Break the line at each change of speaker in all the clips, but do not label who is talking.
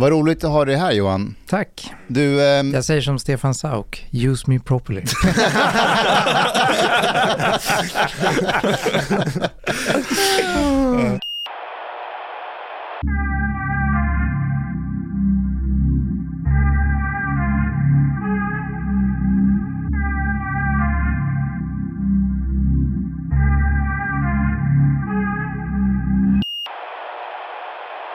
Vad roligt att ha dig här Johan.
Tack.
Du, ehm,
Jag säger som Stefan Sauk, use me properly.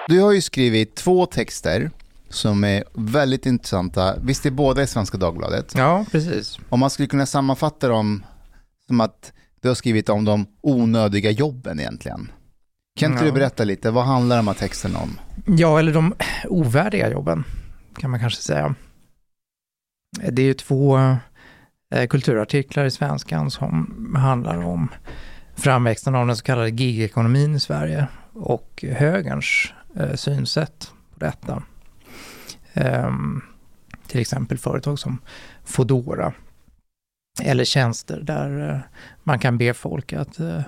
du har ju skrivit två texter som är väldigt intressanta. Visst är båda i Svenska Dagbladet?
ja, precis.
Om man skulle kunna sammanfatta dem som att du har skrivit om de onödiga jobben egentligen. Kan inte
Ja.
du berätta lite, vad handlar de här texterna om?
Ja, eller de ovärdiga jobben, kan man kanske säga. Det är ju två eh, kulturartiklar i Svenskan som handlar om framväxten av den så kallade gigekonomin i Sverige och högerns Eh, synsätt på detta. Ehm, till exempel företag som Fodora eller tjänster där eh, man kan be folk att eh,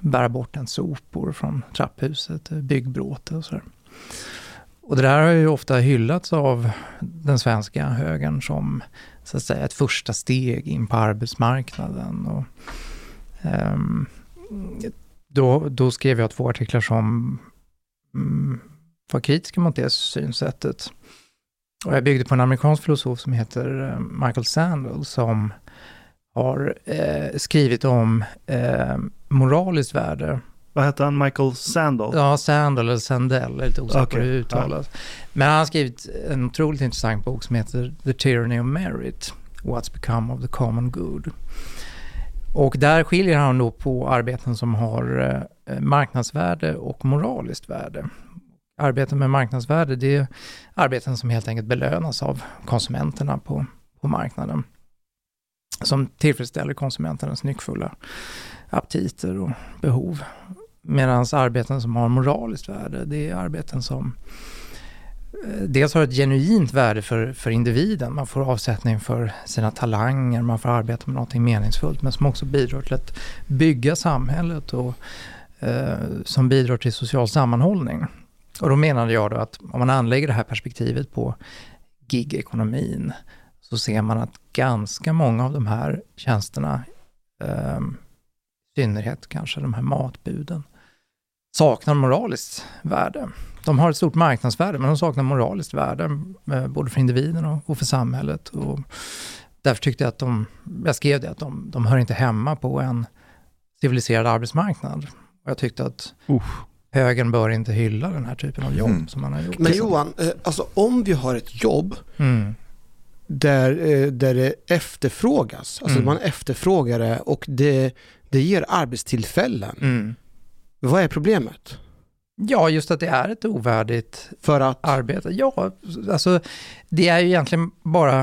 bära bort en sopor från trapphuset, eh, byggbråte och sådär. Och det där har ju ofta hyllats av den svenska högern som så att säga ett första steg in på arbetsmarknaden. Och, um, då, då skrev jag två artiklar som var kritiska mot det synsättet. Och jag byggde på en amerikansk filosof som heter eh, Michael Sandel som har eh, skrivit om eh, moraliskt värde
Vad hette han? Michael Sandel?
Ja, Sandel eller Sandell, jag är lite osäker
Okej,
hur det uttalas. Men han har skrivit en otroligt intressant bok som heter The Tyranny of Merit, What's Become of the Common Good. Och där skiljer han då på arbeten som har eh, marknadsvärde och moraliskt värde. Arbeten med marknadsvärde, det är arbeten som helt enkelt belönas av konsumenterna på, på marknaden. Som tillfredsställer konsumenternas nyckfulla aptiter och behov. Medan arbeten som har moraliskt värde, det är arbeten som eh, Eh, dels har ett genuint värde för, för individen, man får avsättning för sina talanger, man får arbeta med någonting meningsfullt, men som också bidrar till att bygga samhället och eh, som bidrar till social sammanhållning. Och då menade jag då att om man anlägger det här perspektivet på gigekonomin så ser man att ganska många av de här tjänsterna, eh, i synnerhet kanske de här matbuden, saknar moraliskt värde. De har ett stort marknadsvärde, men de saknar moraliskt värde, eh, både för individen och, för samhället. Och därför tyckte jag att de, jag skrev det, att de, de hör inte hemma på en civiliserad arbetsmarknad. Och jag tyckte att
Usch.
högern bör inte hylla den här typen av jobb
Mm.
som man har gjort.
Men Johan, eh, alltså om vi har ett jobb
Mm.
där, eh, där det efterfrågas, alltså
Mm.
man efterfrågar det och det, det ger arbetstillfällen.
Mm.
Vad är problemet?
Ja, just att det är ett ovärdigt
För att,
arbete. Ja, alltså det är ju egentligen bara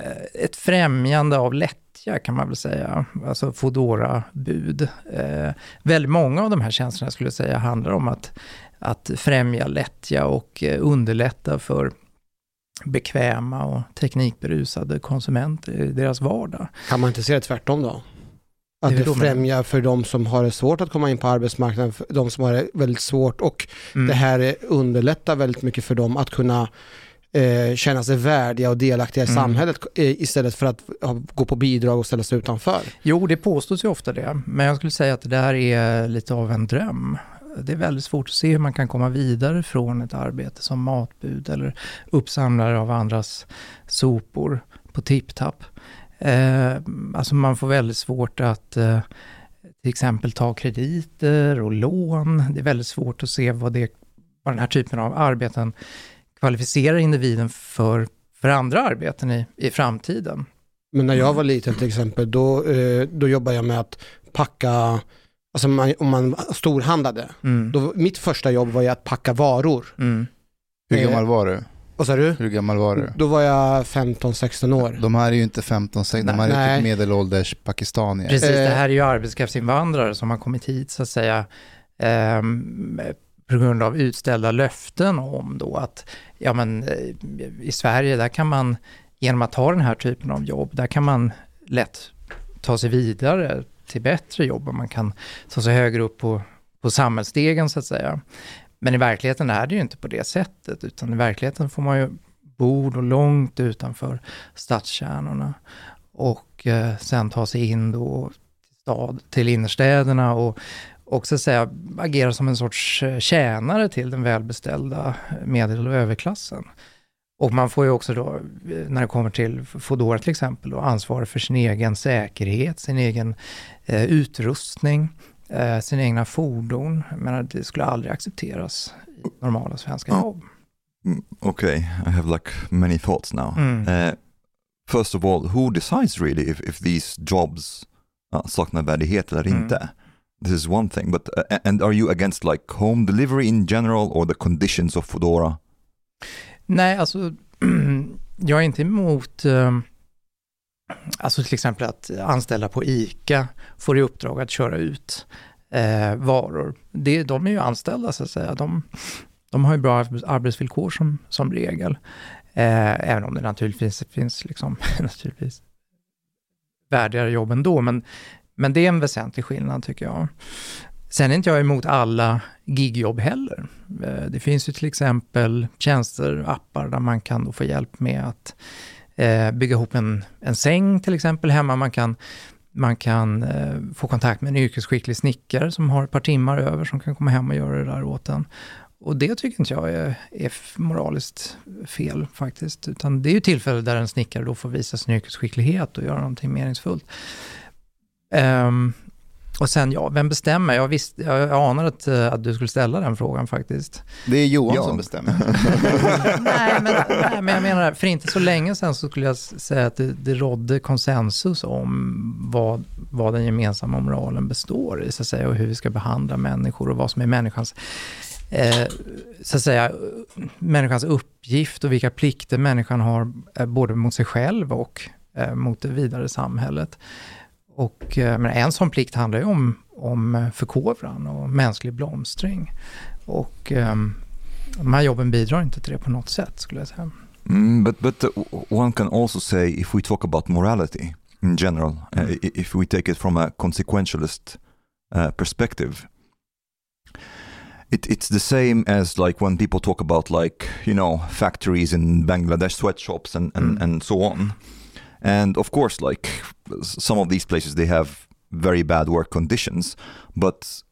eh, ett främjande av lättja kan man väl säga. Alltså Foodora-bud. Eh, väldigt många av de här tjänsterna skulle jag säga handlar om att, att främja lättja och eh, underlätta för bekväma och teknikberusade konsumenter i deras vardag.
kan man inte se det tvärtom då? Att det
du?
främjar för de som har det svårt att komma in på arbetsmarknaden, för de som har det väldigt svårt och
Mm.
det här är- underlättar väldigt mycket för dem att kunna eh, känna sig värdiga och delaktiga i
Mm.
samhället eh, istället för att ha, gå på bidrag och ställa sig utanför.
Jo, det påstås ju ofta det, men jag skulle säga att det där är lite av en dröm. Det är väldigt svårt att se hur man kan komma vidare från ett arbete som matbud eller uppsamlare av andras sopor på tipptapp. Eh, alltså man får väldigt svårt att eh, till exempel ta krediter och lån. Det är väldigt svårt att se vad, det, vad den här typen av arbeten kvalificerar individen för, för andra arbeten i, i framtiden.
Men när jag var liten till exempel, då, eh, då jobbade jag med att packa, alltså man, om man storhandlade,
Mm.
då, mitt första jobb var ju att packa varor.
Mm.
Hur gammal var du?
Vad sa du?
Hur gammal var du?
Då var jag 15-16 år.
De här är ju inte 15, 16, de här är typ medelålders pakistanier.
Precis, det
Eh.
här är ju arbetskraftsinvandrare som har kommit hit så att säga ehm, på grund av utställda löften om då att ja men eh, i Sverige där kan man genom att ha den här typen av jobb, där kan man lätt ta sig vidare till bättre jobb och man kan ta sig högre upp på, på samhällsstegen så att säga. Men i verkligheten är det ju inte på det sättet, utan i verkligheten får man ju bo då långt utanför stadskärnorna och eh, sen ta sig in då till, stad, till innerstäderna och också säga agera som en sorts eh, tjänare till den välbeställda medel och överklassen. Och man får ju också då, eh, när det kommer till Foodora till exempel, då, ansvar för sin egen säkerhet, sin egen eh, utrustning, eh, sina egna fordon. Menar, det skulle aldrig accepteras i normala svenska
Ja.
jobb.
Mm, Okay, I have like many thoughts now.
Mm.
Uh, first of all, who decides really if, if these jobs uh, saknar värdighet eller
Mm.
inte? This is one thing, but uh, and are you against like home delivery in general or the conditions of Foodora?
Nej, alltså jag är inte emot eh, alltså till exempel att anställda på ICA får i uppdrag att köra ut eh, varor. Det, de är ju anställda så att säga. De, de har ju bra arbetsvillkor som, som regel. Eh, även om det naturligtvis finns liksom, naturligtvis värdigare jobb ändå, men, men det är en väsentlig skillnad tycker jag. Sen är inte jag emot alla gigjobb heller. Eh, Det finns ju till exempel tjänster, appar där man kan då få hjälp med att eh, bygga ihop en, en säng till exempel hemma. Man kan, man kan eh, få kontakt med en yrkesskicklig snickare som har ett par timmar över som kan komma hem och göra det där åt en. Och det tycker inte jag är, är moraliskt fel faktiskt. Utan det är ju tillfällen där en snickare då får visa sin yrkesskicklighet och göra någonting meningsfullt. Um, och sen, ja, vem bestämmer? Jag, visste, jag anade att, eh, att du skulle ställa den frågan faktiskt.
Det är Johan
Ja.
som bestämmer.
nej, men, nej, men jag menar, för inte så länge sedan så skulle jag säga att det, det rådde konsensus om vad, vad den gemensamma moralen består i, så att säga, och hur vi ska behandla människor och vad som är människans, eh, så att säga, människans uppgift och vilka plikter människan har, eh, både mot sig själv och eh, mot det vidare samhället. Och eh, men en sån plikt handlar ju om, om förkovran och mänsklig blomstring. Och ehm, de här jobben bidrar inte till det på något sätt skulle jag säga.
Mm, but but uh, one can also say if we talk about morality in general, uh,
Mm.
i- if we take it from a consequentialist uh, perspective, it, it's the same as like when people talk about like you know factories in Bangladesh, sweatshops, and and,
Mm.
and so on. And of course, like some of these places, they have very bad work conditions, but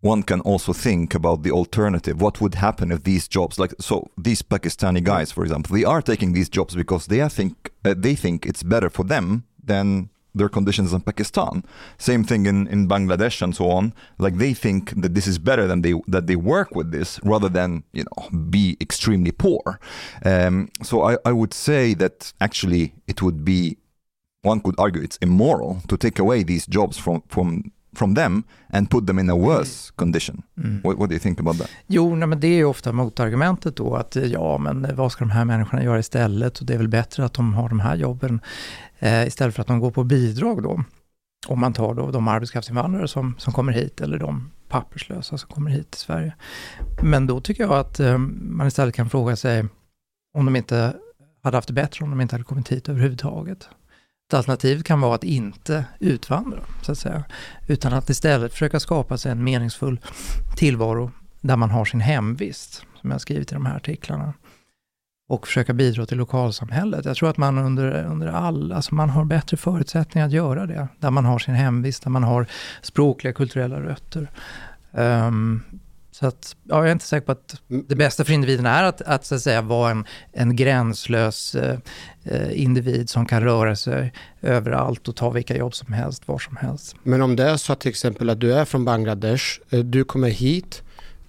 one can also think about the alternative. What would happen if these jobs, like so, these Pakistani guys, for example, they are taking these jobs because they think uh, they think it's better for them than their conditions in Pakistan. Same thing in, in Bangladesh and so on. Like they think that this is better than they that they work with this rather than you know be extremely poor. Um, so I, I would say that actually it would be one could argue it's immoral to take away these jobs from from from them and put them in a worse condition.
Mm.
What, what do you think about that?
Jo, nej, men det är ju ofta motargumentet då att eh, ja, men vad ska de här människorna göra istället? Och det är väl bättre att de har de här jobben eh, istället för att de går på bidrag då. Om man tar då de arbetskraftsinvandrare som, som kommer hit eller de papperslösa som kommer hit till Sverige. Men då tycker jag att eh, man istället kan fråga sig om de inte hade haft det bättre om de inte hade kommit hit överhuvudtaget. Ett alternativ kan vara att inte utvandra, så att säga, utan att istället försöka skapa sig en meningsfull tillvaro där man har sin hemvist, som jag har skrivit i de här artiklarna. Och försöka bidra till lokalsamhället. Jag tror att man under, under all, alltså man har bättre förutsättningar att göra det. Där man har sin hemvist, där man har språkliga, kulturella rötter. Um, så att, ja, jag är inte säker på att det bästa för individen är att, att, så att säga, vara en, en gränslös eh, eh, individ som kan röra sig överallt och ta vilka jobb som helst, var som helst.
Men om det är så att till exempel att du är från Bangladesh, eh, du kommer hit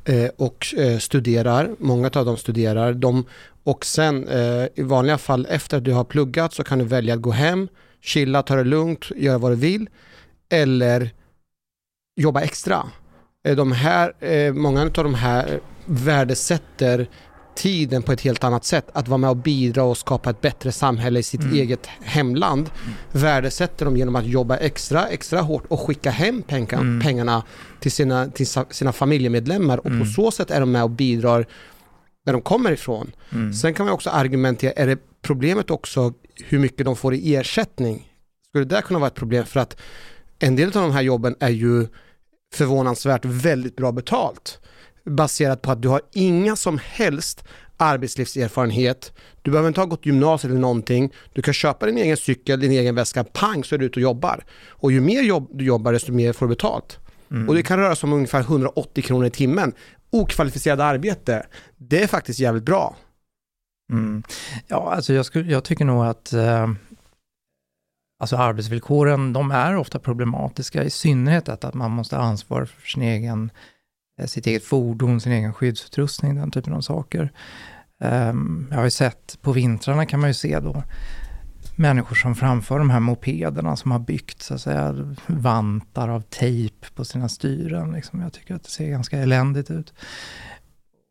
eh, och eh, studerar, många av dem studerar, de, och sen eh, i vanliga fall efter att du har pluggat så kan du välja att gå hem, chilla, ta det lugnt, göra vad du vill eller jobba extra. Eh, De här, eh, många av de här värdesätter tiden på ett helt annat sätt. Att vara med och bidra och skapa ett bättre samhälle i sitt
Mm.
eget hemland värdesätter de genom att jobba extra, extra hårt och skicka hem pengar,
Mm.
pengarna till sina, till sina familjemedlemmar och
Mm.
på så sätt är de med och bidrar där de kommer ifrån.
Mm.
Sen kan man också argumentera, är det problemet också hur mycket de får i ersättning? Skulle det där kunna vara ett problem? För att en del av de här jobben är ju förvånansvärt väldigt bra betalt. baserat på att du har inga som helst arbetslivserfarenhet. Du behöver inte ha gått gymnasiet eller någonting. Du kan köpa din egen cykel, din egen väska, pang så är du ute och jobbar. Och ju mer jobb du jobbar desto mer får du betalt. Och det kan röra sig om ungefär 180 kronor i timmen. Okvalificerat arbete, det är faktiskt jävligt bra.
Mm. Ja, alltså jag, skulle, jag tycker nog att eh, alltså arbetsvillkoren, de är ofta problematiska, i synnerhet att, att man måste ha ansvar för sin egen, eh, sitt eget fordon, sin egen skyddsutrustning, den typen av saker. Ehm, jag har ju sett, på vintrarna kan man ju se då, människor som framför de här mopederna som har byggt så att säga, vantar av tejp på sina styren. Liksom. Jag tycker att det ser ganska eländigt ut.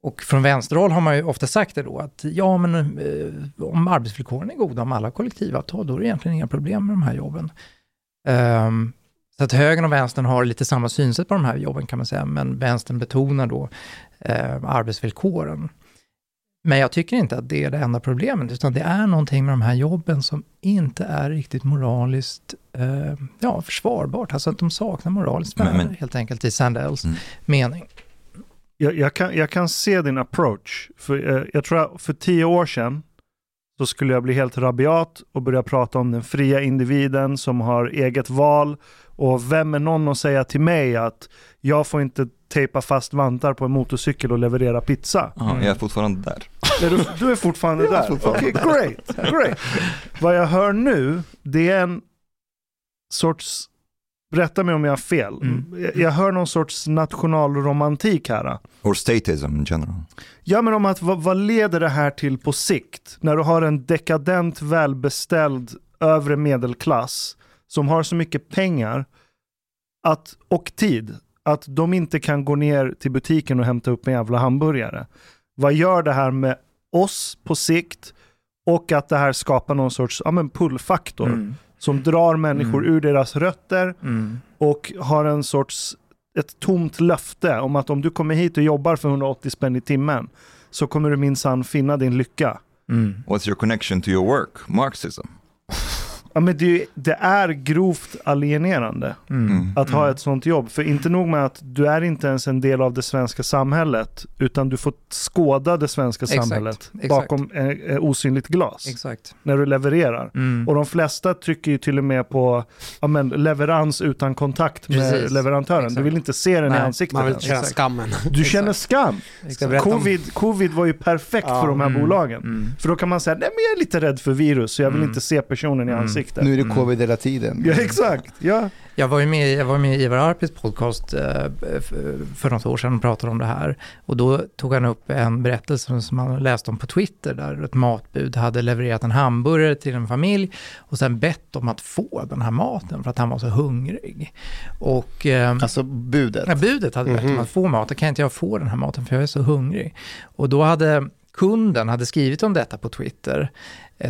Och från vänsterhåll har man ju ofta sagt det då att ja men eh, om arbetsvillkoren är goda, om alla kollektivavtal, då är det egentligen inga problem med de här jobben. Um, så att högern och vänstern har lite samma synsätt på de här jobben kan man säga, men vänstern betonar då eh, arbetsvillkoren. Men jag tycker inte att det är det enda problemet, utan det är någonting med de här jobben som inte är riktigt moraliskt eh, ja, försvarbart. Alltså att de saknar moraliskt värde helt enkelt i Sandells
Mm.
mening.
Jag, jag, kan, jag kan se din approach. För, eh, jag tror att för tio år sedan så skulle jag bli helt rabiat och börja prata om den fria individen som har eget val. Och vem är någon att säga till mig att jag får inte tejpa fast vantar på en motorcykel och leverera pizza?
Ja, jag är fortfarande där.
Är du, du är fortfarande
Jag är
där?
fortfarande
Okej, great, great. Vad jag hör nu, det är en sorts, rätta mig om jag har fel,
Mm.
jag, jag hör någon sorts nationalromantik här.
Or statism in general.
Ja men om att vad, vad leder det här till på sikt? När du har en dekadent välbeställd övre medelklass som har så mycket pengar att, och tid att de inte kan gå ner till butiken och hämta upp en jävla hamburgare. Vad gör det här med oss på sikt och att det här skapar någon sorts ja, men pullfaktor
Mm.
Som drar människor
Mm.
ur deras rötter
Mm.
och har en sorts ett tomt löfte om att om du kommer hit och jobbar för 180 spänn i timmen så kommer du minsann finna din lycka.
Mm.
What's your connection to your work? Marxism.
Ja, men det, det är grovt alienerande
Mm.
att ha
Mm.
ett sånt jobb. För inte nog med att du är inte ens en del av det svenska samhället utan du får skåda det svenska
Exakt,
samhället
exakt.
bakom eh, eh, osynligt glas
Exakt.
när du levererar.
Mm.
Och de flesta trycker ju till och med på ja, men, leverans utan kontakt med
Precis.
leverantören.
Exakt.
Du vill inte se den i
Nej,
ansiktet.
Man vill känna
Exakt.
skammen.
Du känner skam.
Exakt.
Covid, covid var ju perfekt
Ja.
för de här
Mm.
bolagen.
Mm.
För då kan man säga, nej men jag är lite rädd för virus så jag vill
Mm.
inte se personen i
Mm.
Ansiktet.
Nu är det
Mm.
covid hela tiden.
Ja exakt, ja.
Jag var ju med, jag var med i Ivar Arpis podcast eh, för något år sedan och pratade om det här. Och då tog han upp en berättelse som han läste om på Twitter där ett matbud hade levererat en hamburgare till en familj och sen bett om att få den här maten för att han var så hungrig. Och eh,
Alltså budet.
Ja, budet hade bett om
Mhm.
att få mat, då kan inte jag få den här maten för jag är så hungrig. Och då hade kunden hade skrivit om detta på Twitter,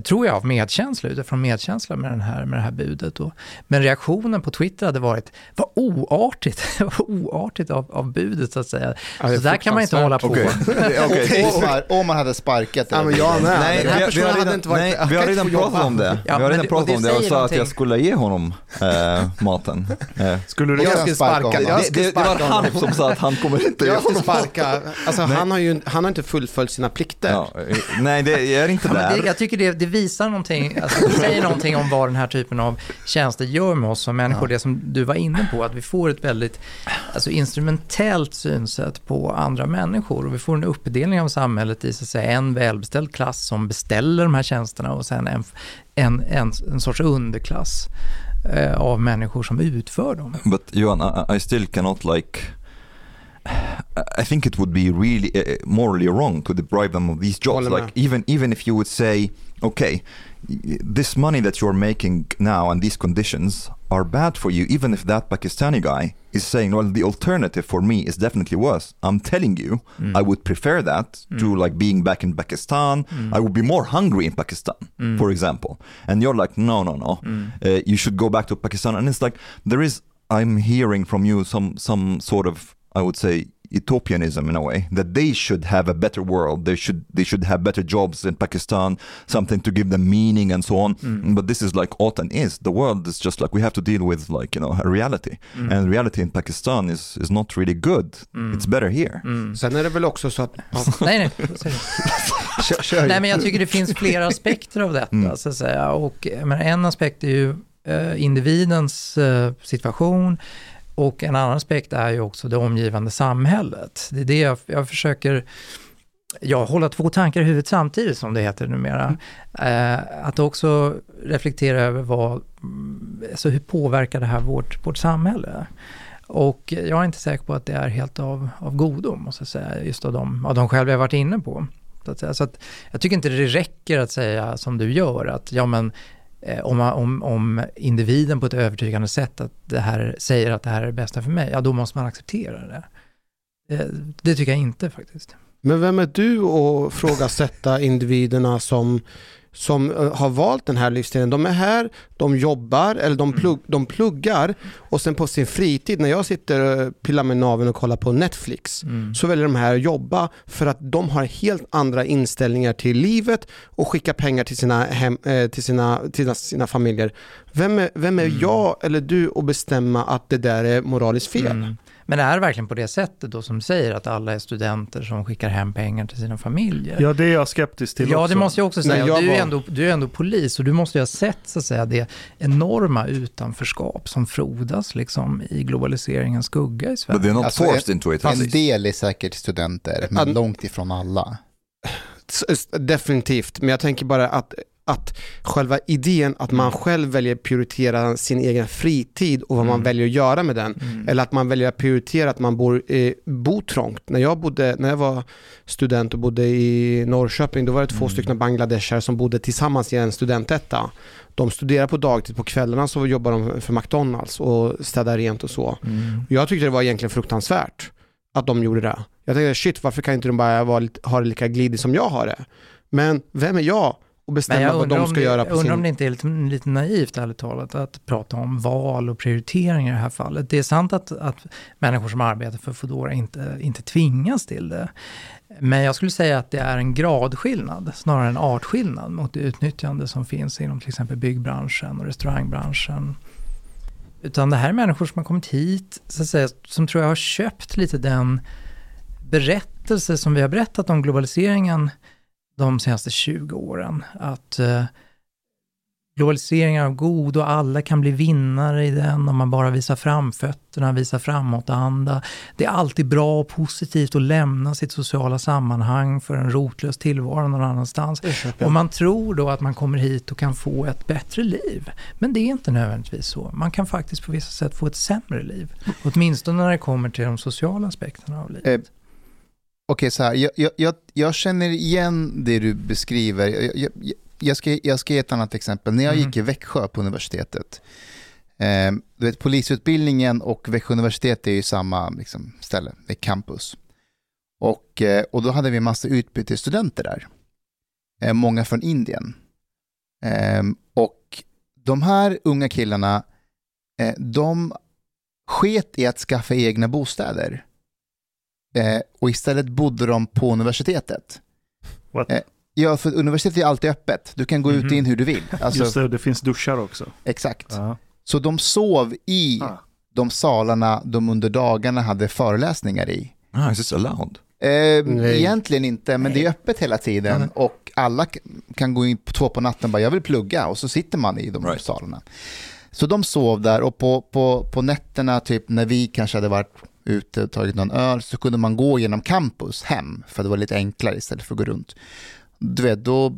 tror jag av medkänsla, utifrån medkänsla med, den här, med det här budet. Då. Men reaktionen på Twitter hade varit, vad oartigt, vad oartigt av, av budet så att säga.
Ja, det
så där kan man inte hålla på.
Okej. Okej.
Om, man, om man hade sparkat
Ja, men jag med.
Nej,
Den här
vi, vi,
personen hade
redan,
inte varit-
nej,
jag
vi har redan pratat om det.
Ja,
vi har redan
det-
pratat
och det
om det och sa att
någonting.
jag skulle ge honom eh, maten. Eh,
Skulle du
Jag
göra?
skulle
sparka
honom.
Jag
det, det, det var
honom.
han som sa att han kommer inte ge
Jag skulle
honom
sparka, alltså han har ju han har inte fullföljt sina plikter.
Ja, eh, nej, det jag är inte där.
det, jag tycker det, det visar någonting, alltså det säger någonting om vad den här typen av tjänster gör med oss som människor. Det som du var inne på, att vi får ett väldigt alltså, instrumentellt synsätt på andra människor. Och vi får en uppdelning av samhället i så att säga, en välbeställd klass som beställer de här tjänsterna och sen en, en, en, en sorts underklass eh, av människor som utför dem.
But Johan, I, I still cannot like. I think it would be really uh, morally wrong to deprive them of these jobs.
Håller.
Like even even if you would say, okay, this money that you're making now and these conditions are bad for you, even if that Pakistani guy is saying, well, the alternative for me is definitely worse. I'm telling you,
Mm.
I would prefer that to like being back in Pakistan.
Mm.
I would be more hungry in Pakistan,
Mm.
for example. And you're like, no, no, no.
Mm.
Uh, you should go back to Pakistan. And it's like there is, I'm hearing from you some some sort of, I would say, utopianism in a way that they should have a better world. They should they should have better jobs in pakistan something to give them meaning and so on. But this is like autumn is. The world is just like we have to deal with like you know a reality. And reality in pakistan is is not really good. It's better here.
Sen är det väl också så att
Nej, nej.
Kör, kör.
Nej, men jag tycker det finns flera aspekter av detta. Så att säga. Och, men en aspekt är ju eh, individens eh, situation och en annan aspekt är ju också det omgivande samhället. Det är det jag, jag försöker jag hålla två tankar i huvudet samtidigt som det heter numera. Eh, att också reflektera över vad, mm, alltså hur påverkar det här vårt, vårt samhälle? Och jag är inte säker på att det är helt av, av godo, måste jag säga, just av de, av de skäl jag varit inne på. Så att, så att jag tycker inte det räcker att säga som du gör, att ja men Eh, om, man- om, om individen på ett övertygande sätt att det här, säger att det här är det bästa för mig, ja då måste man acceptera det. Det, det tycker jag inte faktiskt.
Men vem är du att frågasätta individerna som, som eh, har valt den här livsstilen? De är här, de jobbar eller de, plugg, de pluggar och sen på sin fritid när jag sitter och pillar med naveln och kollar på Netflix så väljer de här att jobba för att de har helt andra inställningar till livet och skickar pengar till sina, hem, eh, till sina, till sina familjer. Vem är, vem är jag eller du att bestämma att det där är moraliskt fel?
Mm. Men är det verkligen på det sättet då som säger att alla är studenter som skickar hem pengar till sina familjer?
Ja, det är jag skeptisk till
Ja,
också.
det måste jag också säga.
Nej, jag
du, är
var-
ändå, du är ändå polis och du måste ju ha sett så att säga, det enorma utanförskap som frodas liksom, i globaliseringens skugga i Sverige.
they're not
Alltså,
forced into it
En del är säkert studenter, men långt ifrån alla.
Definitivt, men jag tänker bara att, att själva idén att man själv väljer att prioritera sin egen fritid och vad man väljer att göra med den. Eller att man väljer att prioritera att man bor, eh, bor trångt. När jag, bodde, när jag var student och bodde i Norrköping, då var det två stycken bangladeshare som bodde tillsammans i en studentetta. De studerar på dagtid, på kvällarna så jobbar de för McDonalds och städar rent och så.
Mm.
Jag tyckte det var egentligen fruktansvärt att de gjorde det. Jag tänkte shit, varför kan inte de bara vara, ha det lika glidigt som jag har det? Men vem är jag och bestämma vad de
om
ska
det,
göra
jag undrar om
sin...
det inte är lite, lite naivt, ärligt talat, att prata om val och prioriteringar i det här fallet. Det är sant att, att människor som arbetar för Foodora inte, inte tvingas till det. Men jag skulle säga att det är en gradskillnad, snarare en artskillnad mot det utnyttjande som finns inom till exempel byggbranschen och restaurangbranschen. Utan det här är människor som har kommit hit, så att säga, som tror jag har köpt lite den berättelse som vi har berättat om globaliseringen de senaste 20 åren. Att eh, globaliseringen är god och alla kan bli vinnare i den om man bara visar framfötterna, visar framåtanda. Det är alltid bra och positivt att lämna sitt sociala sammanhang för en rotlös tillvaro någon annanstans. Och man tror då att man kommer hit och kan få ett bättre liv. Men det är inte nödvändigtvis så. Man kan faktiskt på vissa sätt få ett sämre liv. Åtminstone när det kommer till de sociala aspekterna av livet.
Okej, så här, jag, jag, jag, jag känner igen det du beskriver. Jag, jag, ska, jag ska ge ett annat exempel. När jag
Mhm.
gick i Växjö på universitetet, eh, du vet, polisutbildningen och Växjö universitet är ju samma liksom, ställe, det är campus. Och, eh, och då hade vi en massa utbytesstudenter där, eh, många från Indien. Eh, och de här unga killarna, eh, de sket i att skaffa egna bostäder. Eh, och istället bodde de på universitetet.
What?
Eh, Ja, för universitetet är alltid öppet. Du kan gå ut och in hur du vill. Alltså,
Just det, det finns duschar också.
Exakt.
Ja.
Så de sov i
Ah.
de salarna de under dagarna hade föreläsningar i.
Ah, is this allowed?
Eh,
Nej.
egentligen inte, men det är öppet hela tiden och alla kan gå in på två på natten och bara jag vill plugga och så sitter man i de
Right.
salarna. Så de sov där och på, på, på nätterna, typ när vi kanske hade varit ute och tagit någon öl, så kunde man gå genom campus hem, för det var lite enklare istället för att gå runt. Du vet, då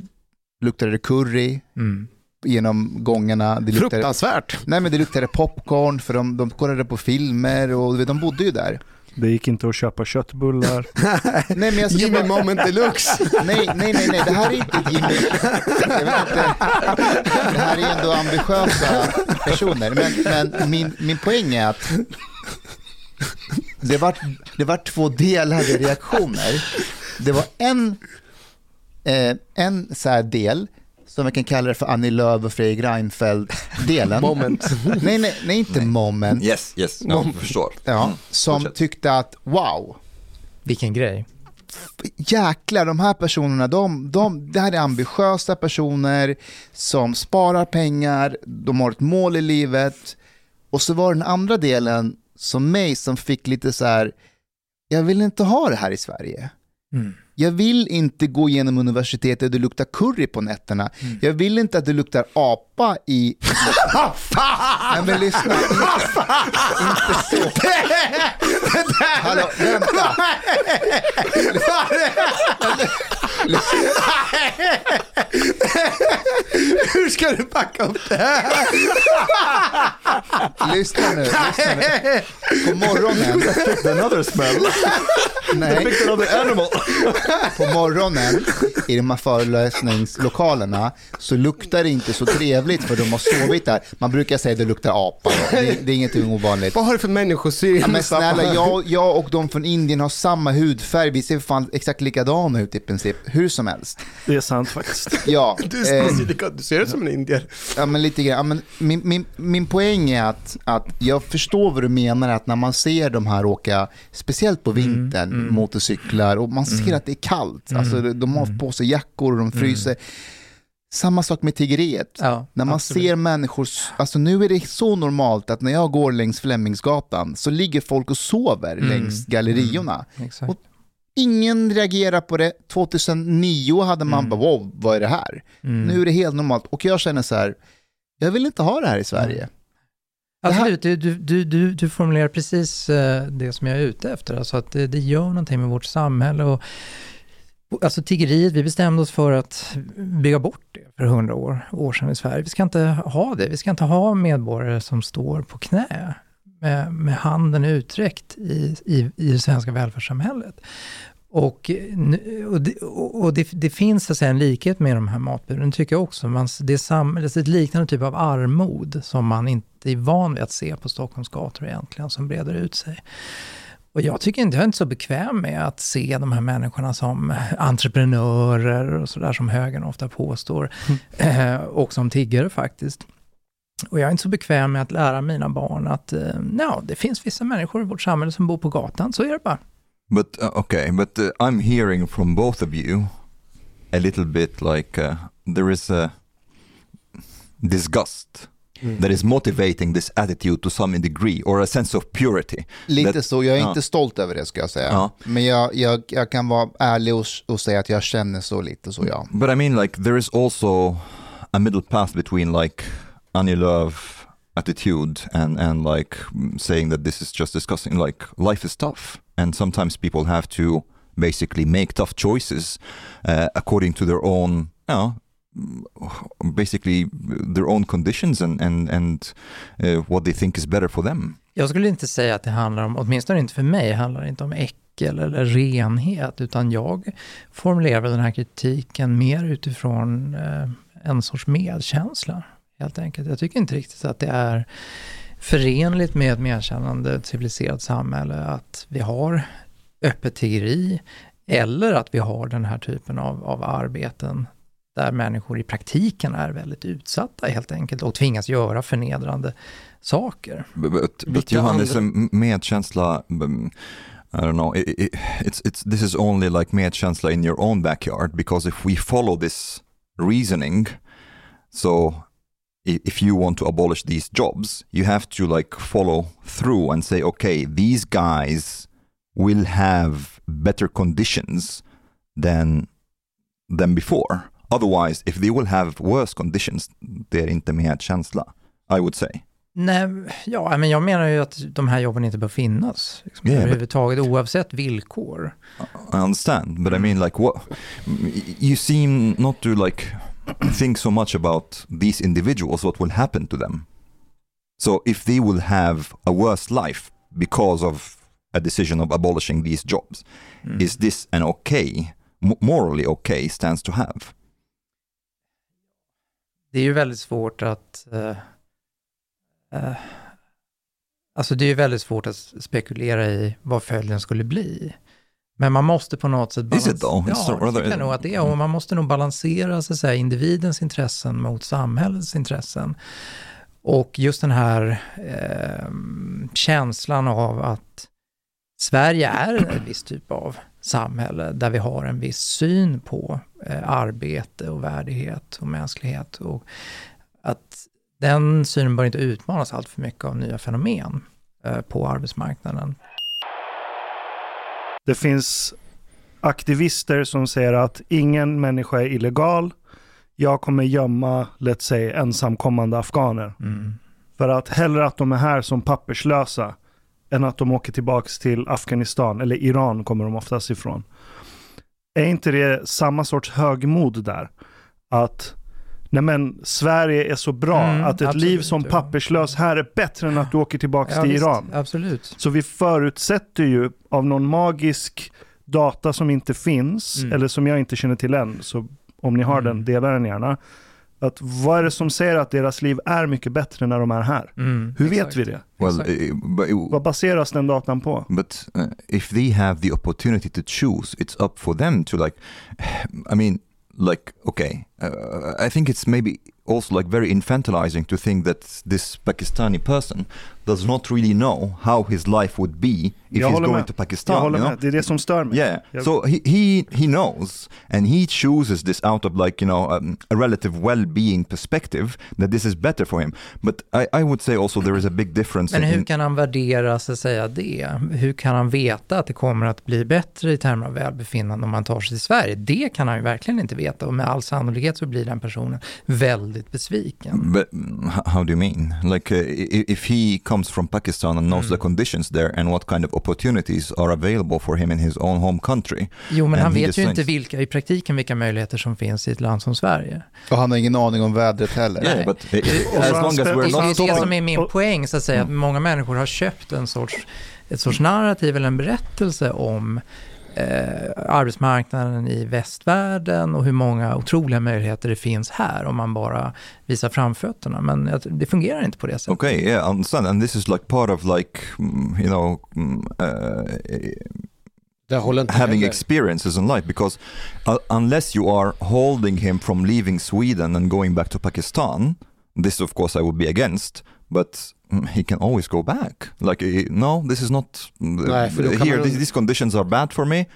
luktade det curry
Mm.
genom gångarna. Det luktade,
Fruktansvärt!
nej men det luktade popcorn, för de, de kollade på filmer och du vet, de bodde ju där.
Det gick inte att köpa köttbullar.
Nej, men jag
Jimmy
bara-
moment deluxe!
Nej, nej, nej, nej, det här är inte Jimmy. Jag vet inte. Det här är ändå ambitiösa personer. Men, men min, min poäng är att det var, det var två delade reaktioner. Det var en, eh, en så här del som vi kan kalla det för Annie Lööf och Fredrik Reinfeldt-delen.
Moment.
Nej, nej, nej, inte moment.
Yes, yes, no, förstår.
Ja, som
Fortsätt.
tyckte att wow,
Vilken grej.
jäklar, de här personerna, de, de, det här är ambitiösa personer som sparar pengar, de har ett mål i livet. Och så var den andra delen som mig som fick lite så här, jag vill inte ha det här i Sverige.
Mm.
Jag vill inte gå igenom universitetet och det luktar curry på nätterna.
Mm.
Jag vill inte att det luktar apa i... Nej men lyssna, inte, så. Hallå, vänta.
Hur ska du backa upp det här?
Lyssna nu, lyssna nu. På morgonen,
Another smell.
nej,
another animal.
på morgonen i de här föreläsningslokalerna så luktar det inte så trevligt för de har sovit där. Man brukar säga att det luktar apa. Då. Det, det är ingenting ovanligt.
Vad har du för människosyn?
Ja, men snälla, jag, jag och de från Indien har samma hudfärg. Vi ser fan exakt likadana ut i princip. Hur som helst.
Det är sant faktiskt.
Ja,
Du,
eh,
ser- du ser ut som en indier.
ja men lite grann. Ja, men min, min, min poäng är att, att jag förstår vad du menar, att när man ser de här åka, speciellt på vintern, motorcyklar och man ser att det är kallt. Alltså, de har på sig jackor och de fryser. Samma sak med tiggeriet.
Ja,
När man
absolut.
ser människor, alltså nu är det så normalt att när jag går längs Flemingsgatan så ligger folk och sover längs galleriorna. Och ingen reagerar på det. 2009 hade man bara wow, vad är det här?
Mm.
Nu är det helt normalt. Och jag känner så här, jag vill inte ha det här i Sverige. här-
Absolut, du, du, du, du, formulerar precis eh, det som jag är ute efter. Alltså att det, det gör någonting med vårt samhälle. Och alltså tiggeriet, vi bestämde oss för att bygga bort det för hundra år, år sedan i Sverige. Vi ska inte ha det. Vi ska inte ha medborgare som står på knä med, med handen utsträckt i, i, i det svenska välfärdssamhället. Och, och, det, och det, det finns så en likhet med de här matburen, tycker jag också. Man, det, är sam, det är ett liknande typ av armod som man inte är van vid att se på Stockholms gator egentligen, som breder ut sig. Och jag tycker inte, jag är inte så bekväm med att se de här människorna som entreprenörer och sådär som högern ofta påstår. Eh, och som tiggare faktiskt. Och jag är inte så bekväm med att lära mina barn att eh, ja, det finns vissa människor i vårt samhälle som bor på gatan, så är det bara.
But uh, okay, but uh, I'm hearing from both of you a little bit like uh, there is a disgust that is motivating this attitude to some degree or a sense of purity.
Lite
That-
så, jag är inte stolt över det ska jag säga. Men jag, jag, jag kan vara ärlig och, och säga att jag känner så lite så ja.
But I mean, like, there is also a middle path between like Annie Lööf attitude and and like saying that this is just discussing like life is tough. And sometimes people have to basically make tough choices uh, according to their own you know, basically their own conditions and and and uh, what they think is better for them.
Jag skulle inte säga att det handlar om, åtminstone inte för mig, handlar det inte om äckel eller renhet, utan jag formulerar den här kritiken mer utifrån eh, en sorts medkänsla, helt enkelt. Jag tycker inte riktigt att det är förenligt med ett medkännande civiliserat samhälle att vi har öppet tiggeri eller att vi har den här typen av, av arbeten där människor i praktiken är väldigt utsatta helt enkelt och tvingas göra förnedrande saker.
But, Johannes,
andra-
medkänsla, I don't know, i i it's, it's, this is only like medkänsla in your own backyard because if we follow this reasoning, so if you want to abolish these jobs, you have to like follow through and say, okay, these guys will have better conditions than than before. Otherwise, if they will have worse conditions, det är inte medkänsla, I would say.
Nej, ja, men jag menar ju att de här jobben inte bör finnas liksom,
Yeah, but-
överhuvudtaget, oavsett villkor.
I understand, but I mean, like, what you seem not to like think so much about these individuals, what will happen to them. So, if they will have a worse life because of a decision of abolishing these jobs,
Mm.
is this an okay, morally okay stance to have?
Det är ju väldigt svårt att... eh, eh, alltså det är ju väldigt svårt att spekulera i vad följden skulle bli. Men man måste på något sätt... Ja, jag nog att det är. Och man måste nog balansera så att säga, individens intressen mot samhällets intressen. Och just den här eh, känslan av att Sverige är en viss typ av samhälle där vi har en viss syn på eh, arbete och värdighet och mänsklighet. Och att den synen bör inte utmanas allt för mycket av nya fenomen eh, på arbetsmarknaden.
Det finns aktivister som säger att ingen människa är illegal. Jag kommer gömma, let's say, ensamkommande afghaner.
Mm.
För att hellre att de är här som papperslösa än att de åker tillbaka till Afghanistan, eller Iran kommer de oftast ifrån. Är inte det samma sorts högmod där? Att nej men, Sverige är så bra,
Mm,
att ett
absolut,
liv som papperslös här är bättre än att du åker tillbaka
Ja,
till
visst,
Iran.
Absolut.
Så vi förutsätter ju av någon magisk data som inte finns,
Mm.
eller som jag inte känner till än, så om ni har
Mm.
den, dela den gärna. Att vad är det som säger att deras liv är mycket bättre när de är här?
Mm,
Hur
exakt.
vet vi det?
Well, uh, but,
Vad baseras den datan på?
but uh, if they have the opportunity to choose, it's up for them to like. I mean, like okay, uh, I think it's maybe also like very infantilizing to think that this Pakistani person does not really know how his life would be if
Jag
he's going
med.
to
Jag
Pakistan.
håller
you know?
med, det är det som stör mig.
Yeah.
Jag-
So he, he he knows and he chooses this out of like, you know, um, a relative well-being perspective that this is better for him. But I, I would say also there is a big difference
Men hur
in,
kan han värdera så att säga det? Hur kan han veta att det kommer att bli bättre i termer av välbefinnande om man tar sig till Sverige? Det kan han ju verkligen inte veta och med all sannolikhet så blir den personen väldigt besviken.
But mm, how do you mean? Like, uh, if he comes from Pakistan and knows
Mm.
the conditions there and what kind of opportunities are available for him in his own home country,
Jo, men
And
han vet ju inte vilka, i praktiken vilka möjligheter som finns i ett land som Sverige.
Och han har ingen aning om vädret heller.
Nej.
yeah, but as long as we're
Och
det
not
är det som är min poäng, så att säga, att många människor har köpt en sorts, ett sorts narrativ eller en berättelse om eh, arbetsmarknaden i västvärlden och hur många otroliga möjligheter det finns här om man bara visar framfötterna. Men det fungerar inte på det sättet.
Okay, yeah, I understand. And this is like part of like, mm, you know, uh, having experiences in life because uh, unless you are holding him from leaving Sweden and going back to Pakistan, this of course I would be against, but he can always go back. Like, eh, no, this is not mm,
Nej,
here. These, these conditions are bad for me.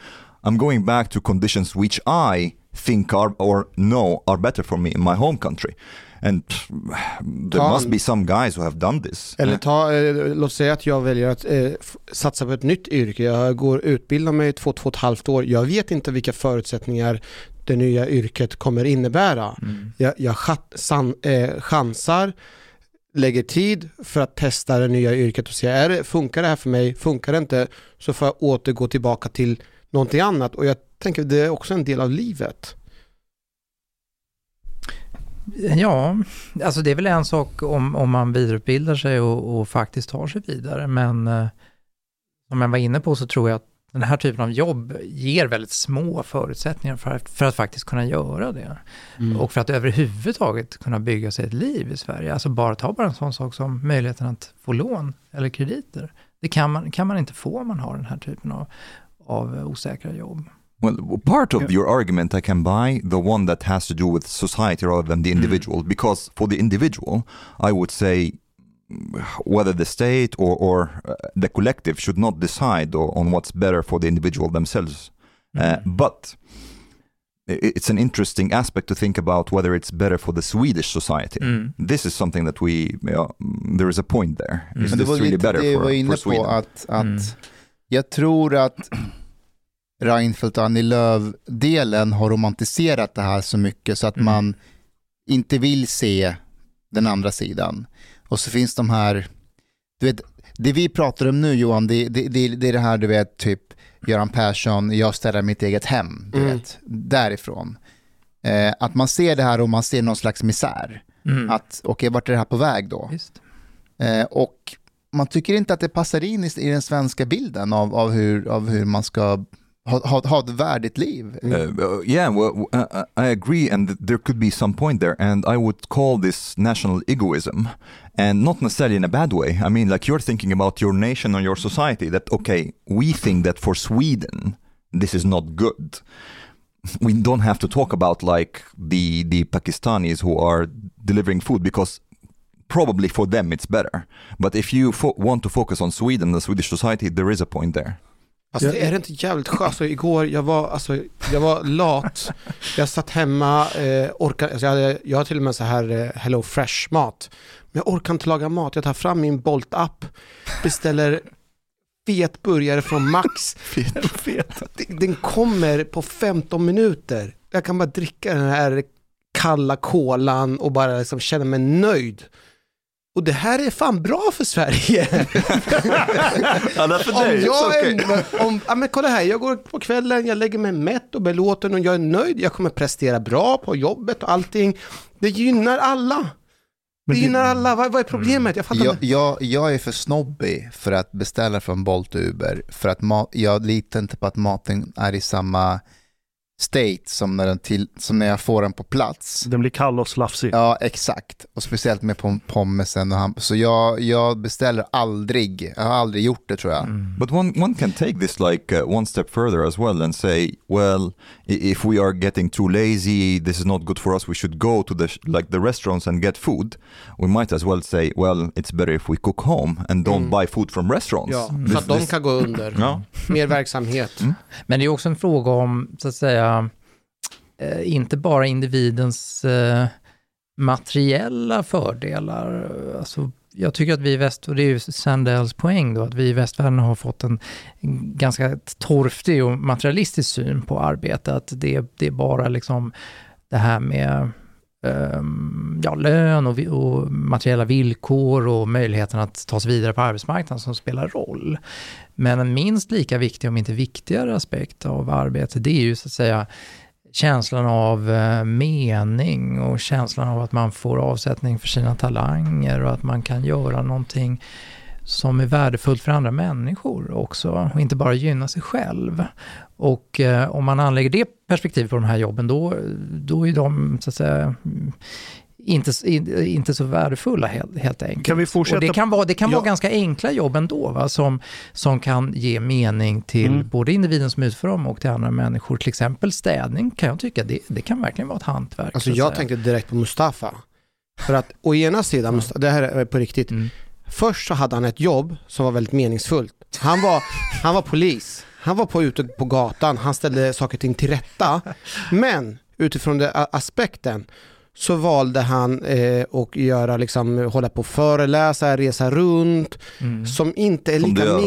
I'm going back to conditions which I think are or know are better for me in my home country. And there
Ta
must be some guys who have done this.
Eller ta, eh, låt säga att jag väljer att eh, satsa på ett nytt yrke. Jag går utbildar mig två, två och ett halvt år. Jag vet inte vilka förutsättningar det nya yrket kommer innebära.
Mm.
Jag, jag chat, san, eh, chansar, lägger tid för att testa det nya yrket och se, är det, funkar det här för mig? Funkar det inte? Så får jag återgå tillbaka till någonting annat. Och jag tänker det är också en del av livet.
Ja, alltså det är väl en sak om, om man vidareutbildar sig och, och faktiskt tar sig vidare, men eh, som jag var inne på så tror jag att den här typen av jobb ger väldigt små förutsättningar för att, för att faktiskt kunna göra det.
Mm.
Och för att överhuvudtaget kunna bygga sig ett liv i Sverige. Alltså bara ta bara en sån sak som möjligheten att få lån eller krediter. Det kan man, kan man inte få om man har den här typen av, av osäkra jobb.
Well, part of your argument I can buy the one that has to do with society rather than the individual, because for the individual, I would say mm, whether the state or, or uh, the collective should not decide on what's better for the individual themselves. Uh, but i- it's an interesting aspect to think about whether it's better for the Swedish society.
Mm.
This is something that we, yeah, mm, there is a point there.
Mm.
Is
Men det var
really
lite
better
det jag
for,
var inne på, att, att
Mm.
jag tror att Reinfeldt och Annie Lööf-delen har romantiserat det här så mycket så att
Mm.
man inte vill se den andra sidan. Och så finns de här, du vet, det vi pratar om nu Johan, det, det, det, det är det här du vet, typ Göran Persson, jag ställer mitt eget hem, du
Mm.
vet, därifrån. Eh, att man ser det här och man ser någon slags misär.
Mm.
Att okej, vart är det här på väg då? Eh, och man tycker inte att det passar in i, i den svenska bilden av, av, hur, av hur man ska ha, ha, ett värdigt liv.
Uh, uh, yeah, well, uh, uh, I agree, and there could be some point there, and I would call this national egoism, and not necessarily in a bad way. I mean, like you're thinking about your nation or your society. That okay, we think that for Sweden, this is not good. We don't have to talk about like the the Pakistanis who are delivering food because probably for them it's better. But if you fo- want to focus on Sweden, the Swedish society, there is a point there.
Alltså det är det inte jävligt skönt? Alltså, igår, jag var, alltså, jag var lat. Jag satt hemma, eh, orkar, alltså, jag, hade, jag har till och med så här eh, Hello Fresh-mat. Men jag orkar inte laga mat. Jag tar fram min Bolt-app, beställer fet burgare från Max. Den- Den kommer på 15 minuter. Jag kan bara dricka den här kalla kolan och bara liksom känna mig nöjd. Och det här är fan bra för Sverige. Om jag är, om, ja, men kolla här, jag går på kvällen, jag lägger mig mätt och belåten och jag är nöjd. Jag kommer prestera bra på jobbet och allting. Det gynnar alla.
Men
Det
det-
gynnar alla. Vad, vad är problemet? Jag fattar
Jag,
inte.
jag, jag är för snobbig för att beställa från Bolt och Uber. För att ma- jag litar inte på att maten är i samma state som när, den till, som när jag får den på plats.
Den blir kall och slafsig.
Ja, exakt. Och speciellt med pom- pommesen och ham- Så jag, jag beställer aldrig. Jag har aldrig gjort det tror jag.
But one, one can take this like uh, one step further as well and say, well, if we are getting too lazy, this is not good for us. We should go to the like the restaurants and get food. We might as well say, well, it's better if we cook home and don't
Mm.
buy food from restaurants.
Ja,
This-
så att de kan gå under.
Ja.
Mer verksamhet.
Men det är också en fråga om, så att säga, Eh, inte bara individens eh, materiella fördelar. Alltså, jag tycker att vi i väst, och det är ju Sandells poäng då, att vi i västvärlden har fått en ganska torftig och materialistisk syn på arbete. Att det, det är bara liksom det här med ehm, ja, lön och, och materiella villkor och möjligheten att ta sig vidare på arbetsmarknaden som spelar roll. Men en minst lika viktig, om inte viktigare aspekt av arbete, det är ju så att säga känslan av eh, mening och känslan av att man får avsättning för sina talanger och att man kan göra någonting som är värdefullt för andra människor också och inte bara gynna sig själv. Och eh, om man anlägger det perspektivet på de här jobben, då, då är de så att säga inte, inte så värdefulla helt, helt enkelt.
Kan vi
Och
fortsätta?
det kan vara, det kan
Ja.
vara ganska enkla jobb ändå, va? Som, som kan ge mening till
Mm.
både individen som utför dem och till andra människor. Till exempel städning kan jag tycka, det, det kan verkligen vara ett hantverk.
Alltså jag
säga.
tänkte direkt på Mustafa. För att å ena sidan, Mustafa, det här är på riktigt,
Mm.
först så hade han ett jobb som var väldigt meningsfullt. Han var, han var polis, han var på, ute på gatan, han ställde saker och ting till rätta. Men utifrån den aspekten så valde han eh, att göra, liksom, hålla på och föreläsa, resa runt,
Mm.
som inte är
Som
lika
du gör också.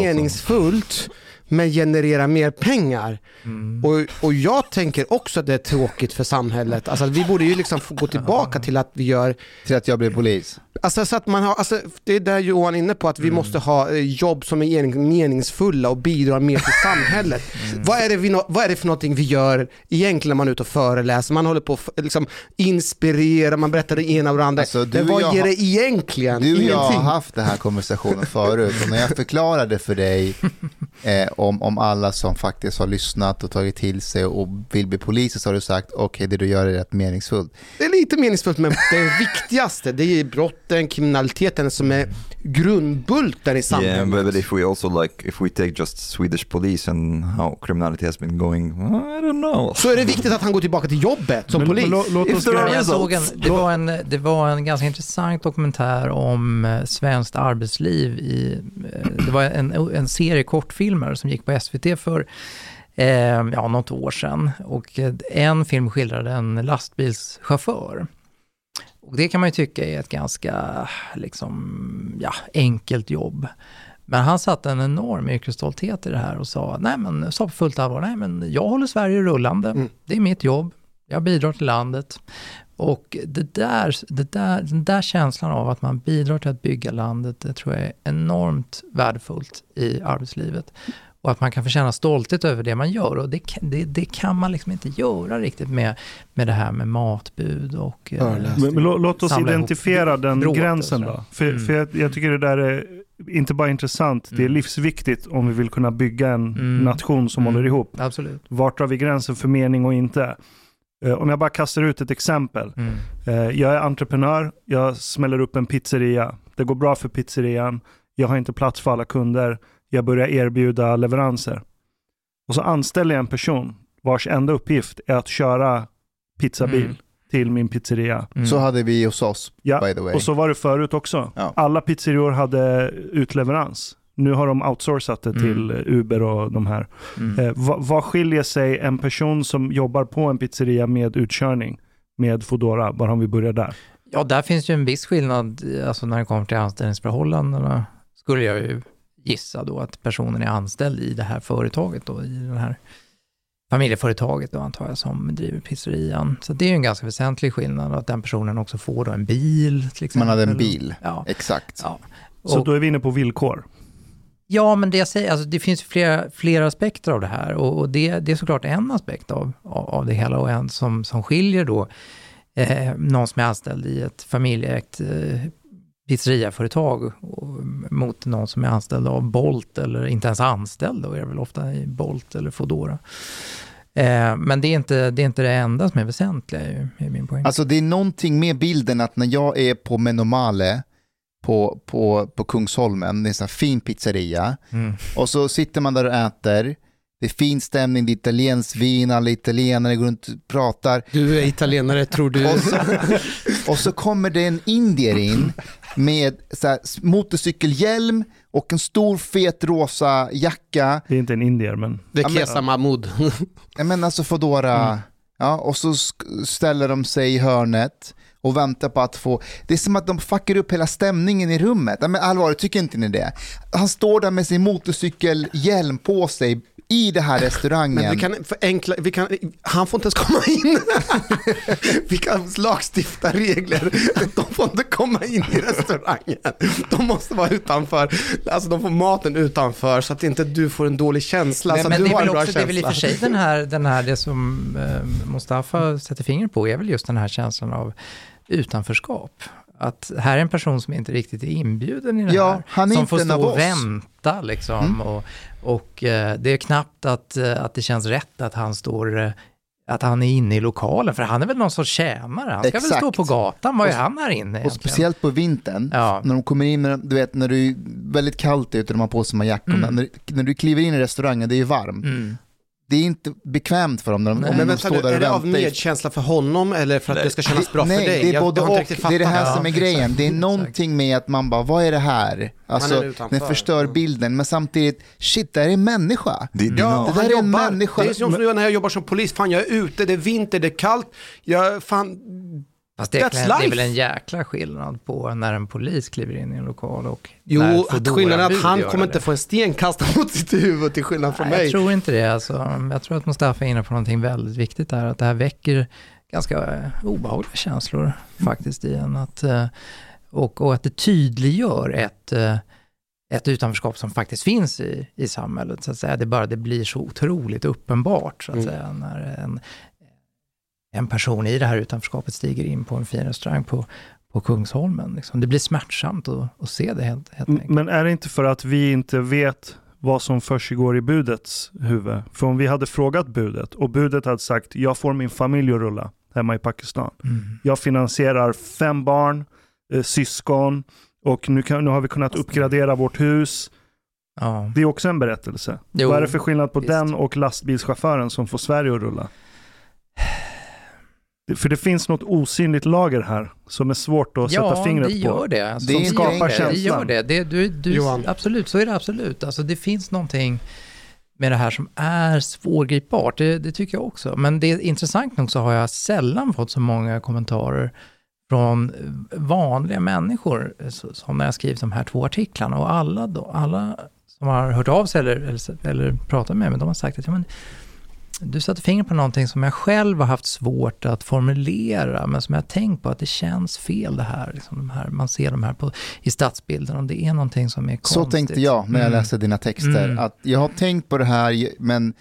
Men genererar mer pengar.
Mm.
Och, och jag tänker också att det är tråkigt för samhället. Alltså att vi borde ju liksom få gå tillbaka till att vi gör,
Till att jag blir polis.
alltså så att man har, alltså det är där Johan är inne på, att vi måste ha eh, jobb som är mening- meningsfulla och bidrar mer till samhället. Vad, är det vi, vad är det för någonting vi gör egentligen när man är ute och föreläser? Man håller på att liksom inspirera, man berättar det ena och det andra.
Alltså, du
Men vad ger det egentligen?
Du och jag har haft den här konversationen förut och när jag förklarade för dig eh, om, om alla som faktiskt har lyssnat och tagit till sig och vill bli poliser så har du sagt okej det du gör är rätt meningsfullt.
Det är lite meningsfullt men det viktigaste det är brotten, kriminaliteten som är grundbulten i samhället.
Yeah, but, if we also like, if we take just Swedish police and how criminality has been going, I don't know.
Så är det viktigt att han går tillbaka till jobbet som
Men-
polis.
men lå- låt oss
jag såg en, det, var en, det var en ganska intressant dokumentär om eh, svenskt arbetsliv i, eh, det var en, en serie kortfilmer som gick på SVT för eh, ja, något år sedan. Och eh, en film skildrade en lastbilschaufför. Och det kan man ju tycka är ett ganska liksom, ja, enkelt jobb. Men han satte en enorm yrkesstolthet i det här och sa, nej men, sa på fullt allvar, nej men jag håller Sverige rullande,
Mm.
det är mitt jobb, jag bidrar till landet. Och det där, det där, den där känslan av att man bidrar till att bygga landet, det tror jag är enormt värdefullt i arbetslivet. Och att man kan få känna stolthet över det man gör. Och det, kan- det, det kan man liksom inte göra riktigt med, med det här med matbud och... eh.
Men, men lå- låt oss identifiera den
bråte och
gränsen då. För,
Mm.
för jag, jag tycker det där är inte bara intressant, det är
Mm.
livsviktigt om vi vill kunna bygga en
Mm.
nation som
Mm.
håller ihop.
Absolut.
Vart drar vi gränsen för mening och inte? Eh, Om jag bara kastar ut ett exempel.
Mm.
Eh, Jag är entreprenör, jag smäller upp en pizzeria. Det går bra för pizzerian, jag har inte plats för alla kunder, jag börjar erbjuda leveranser. Och så anställer jag en person vars enda uppgift är att köra pizzabil
Mm.
till min pizzeria.
Mm.
Så hade vi hos oss
Ja,
by the way.
och så var det förut också.
Ja.
Alla pizzerior hade utleverans. Nu har de outsourcat det till
Mm.
Uber och de här.
Mm.
Eh, vad, vad skiljer sig en person som jobbar på en pizzeria med utkörning med Foodora? Bara om vi börjar där.
Ja, där finns ju en viss skillnad, alltså när det kommer till anställningsförhållandena, skulle jag ju gissa då att personen är anställd i det här företaget då, i det här familjeföretaget då antar jag som driver pizzerian. Så det är ju en ganska väsentlig skillnad att den personen också får då en bil till.
Man hade en bil,
Ja.
exakt.
ja.
Så
Och-
då är vi inne på villkor.
Ja, men det jag säger, alltså det finns flera, flera aspekter av det här och, och det, det är såklart en aspekt av, av, av det hela och en som, som skiljer då eh, någon som är anställd i ett familjeägt eh, pizzeriaföretag mot någon som är anställd av Bolt eller inte ens anställd då är det väl ofta i Bolt eller Foodora. Eh, men det är, inte, det är inte det enda som är väsentliga är, är min poäng.
Alltså det är någonting med bilden att när jag är på Menomale på, på, på Kungsholmen, det är en sån här fin pizzeria,
Mm.
och så sitter man där och äter, det är fin stämning, det är italienskt vin, alla italienare går runt och pratar,
Du är italienare tror du.
och så, och så kommer det en indier in med så här, motorcykelhjälm och en stor fet rosa jacka,
Det är inte en indier, men
Det
Ja,
är
men-
Kesa Mahmood.
jag menar alltså Foodora,
Mm.
ja, och så ställer de sig i hörnet och väntar på att få, det är som att de fuckar upp hela stämningen i rummet. Ja, men allvarligt, tycker inte ni det? Han står där med sin motorcykelhjälm på sig i det här restaurangen.
Men vi kan förenkla, vi kan, han får inte ens komma in. vi kan lagstifta regler. De får inte komma in i restaurangen. De måste vara utanför, alltså de får maten utanför så att inte du får en dålig känsla.
Men,
så att
men
du
det, är
har en
väl
bra
också, det är väl i och
känsla.
för sig den här, den här det som eh, Mustafa sätter fingret på, är väl just den här känslan av utanförskap. Att här är en person som inte riktigt är inbjuden i det
Ja,
här.
han är
som
inte
får stå och vänta liksom.
Mm.
Och, och eh, det är knappt att, eh, att det känns rätt att han står eh, att han är inne i lokalen, för han är väl någon sorts tjänare. Han ska väl
Exakt.
stå på gatan, vad är
Och-
han här inne
Och
egentligen?
speciellt på vintern,
Ja.
när de kommer in, med, du vet när det är väldigt kallt ute och de har på sig jackorna,
Mm.
när, när du kliver in i restaurangen, det är varmt.
Mm.
Det är inte bekvämt för dem när de,
Nej.
om
Men
de
vänta
står där
är det av medkänsla för honom eller för att
Nej.
det ska kännas bra
Nej,
för dig?
det är både
jag
och. Det är det här som är grejen. Det är någonting med att man bara, vad är det här? Alltså, den förstör bilden, men samtidigt, shit, det här är en människa.
Do you
Ja?
Det där är en människa.
Det är som när jag jobbar som polis. Fan, jag är ute, det är vinter, det är kallt. Jag, fan,
Fast det är,
That's
det är väl en jäkla skillnad på när en polis kliver in i en lokal och
jo, att skillnaden är att han kommer inte få en sten kastad mot sitt huvud till skillnad från
Nej,
mig.
jag tror inte det. Alltså, jag tror att Mustafa är inne på någonting väldigt viktigt där. Att det här väcker ganska eh, obehagliga känslor faktiskt i en. Att, eh, och, och att det tydliggör ett, eh, ett utanförskap som faktiskt finns i, i samhället. Så att säga. Det, bara, det blir så otroligt uppenbart så att
Mm.
säga, när en, en person i det här utanförskapet stiger in på en fin restaurang på, på Kungsholmen. Liksom. Det blir smärtsamt att, att se det helt, helt enkelt.
Men är det inte för att vi inte vet vad som försiggår i budets huvud? För om vi hade frågat budet och budet hade sagt jag får min familj att rulla hemma i Pakistan.
Mm.
Jag finansierar fem barn, eh, syskon och nu, kan, nu har vi kunnat uppgradera vårt hus.
Ja.
Det är också en berättelse.
Jo,
Vad är det för skillnad på
visst.
den och lastbilschauffören som får Sverige att rulla? Det- För det finns något osynligt lager här som är svårt att sätta fingret
det
på.
gör det. Alltså,
Det
som
skapar
gör det. Det
känslan.
gör det. det du, du,
Johan.
Absolut, så är det absolut. Alltså, det finns någonting med det här som är svårgripbart. Det, det tycker jag också. Men det är intressant nog så har jag sällan fått så många kommentarer från vanliga människor som när jag skrivit de här två artiklarna. Och alla, då, alla som har hört av sig eller, eller, eller pratat med mig, de har sagt att ja, men, du satte fingret på någonting som jag själv har haft svårt att formulera, men som jag har tänkt på att det känns fel det här. Liksom de här man ser de här på, i stadsbilden, om det är någonting som är
Så
konstigt.
tänkte jag när jag
Mm.
läste dina texter.
Mm.
Att jag har tänkt på det här, men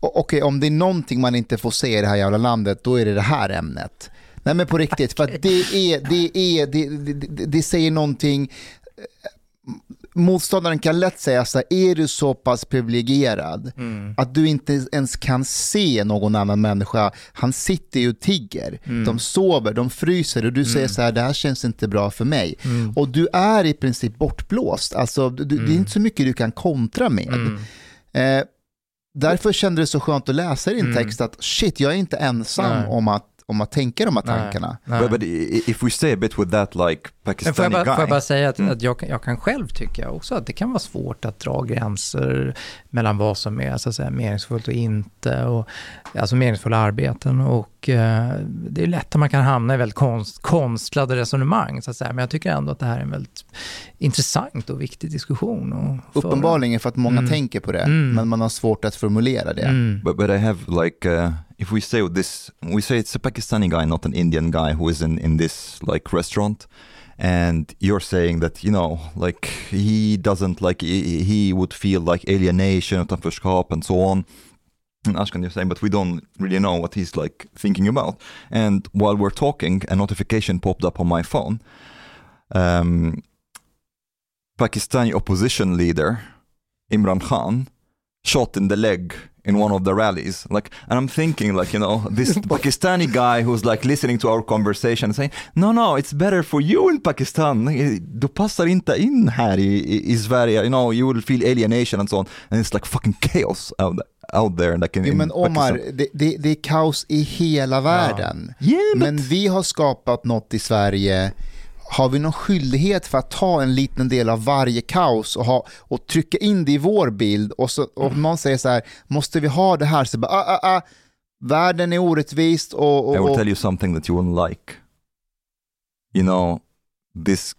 okej, om det är någonting man inte får se i det här jävla landet, då är det det här ämnet. Nej men på riktigt, för det är, det är, det, det, det, det säger någonting, motståndaren kan lätt säga så här, är du så pass privilegierad
Mm.
att du inte ens kan se någon annan människa, han sitter ju och tigger,
Mm.
de sover, de fryser och du säger så här, det här känns inte bra för mig.
Mm.
Och du är i princip bortblåst, alltså, du, det är
Mm.
inte så mycket du kan kontra med.
Mm.
Eh, därför kände det så skönt att läsa din
Mm.
text att shit, jag är inte ensam
Nej.
om att, om att tänka de här
Nej.
tankarna.
Nej.
But, but i- if we stay a bit with that like
Men får
Pakistani
jag bara,
guy.
får jag bara säga att,
Mm.
att jag, kan- jag kan själv tycka också att det kan vara svårt att dra gränser mellan vad som är så att säga, meningsfullt och inte, och, alltså meningsfulla arbeten. Och eh, det är lätt att man kan hamna i väldigt konst, konstlade resonemang, så att säga. men jag tycker ändå att det här är en väldigt intressant och viktig diskussion. att föra.
Uppenbarligen för att många
Mm.
tänker på det,
Mm.
men man har svårt att formulera det.
Mm.
But, but I have like, uh, if we say this, we say it's a Pakistani guy, not an Indian guy who is in, in this like restaurant. And you're saying that, you know, like he doesn't like, he, he would feel like alienation, and so on. And Ashkan, you're saying, but we don't really know what he's like thinking about. And while we're talking, a notification popped up on my phone. Um, Pakistani opposition leader Imran Khan shot in the leg in one of the rallies. Like, and I'm thinking, like, you know, this Pakistani guy who's like listening to our conversation saying, no, no, it's better for you in Pakistan. Du passar inte in här i, i, Sverige. You know, you will feel alienation and so on. And it's like fucking chaos out, out there. Like in,
Jo, men Omar, det, det, det är kaos i hela världen.
Yeah, but
Men vi har skapat något i Sverige. Har vi någon skyldighet för att ta en liten del av varje kaos och, ha, och trycka in det i vår bild? Och, så, och någon säger så här, måste vi ha det här? Så bara, ah, ah, ah, världen är orättvist och... och,
I will tell you something that you won't like. You know, this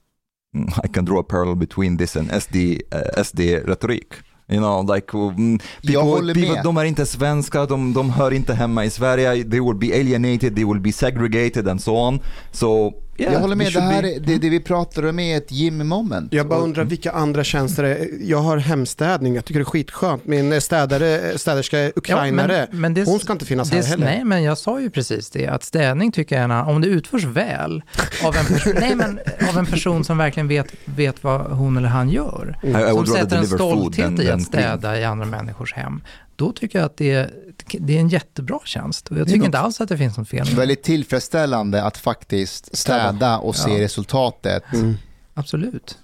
I can draw a parallel between this and SD, uh, SD retorik. You know, like mm, people, people, de är inte svenska, de, de hör inte hemma i Sverige, they will be alienated, they will be segregated and so on. So, yeah,
jag håller med, det här det, det vi pratar om är ett Jimmy moment.
Jag bara undrar vilka andra tjänster det är. Jag har hemstädning, jag tycker det är skitskönt. Min städare, städerska är ukrainare.
men, men det,
Hon ska inte finnas här
det,
heller.
Nej, men jag sa ju precis det, att städning tycker jag är en, om det utförs väl av en, person, nej, men, av en person som verkligen vet, vet vad hon eller han gör.
I
som sätter en stolthet i att städa i andra människors hem. Då tycker jag att det är, det är en jättebra tjänst. Och jag tycker inte alls att det finns något fel.
Väldigt tillfredsställande att faktiskt städa och se
Ja.
resultatet.
Mm.
Absolut.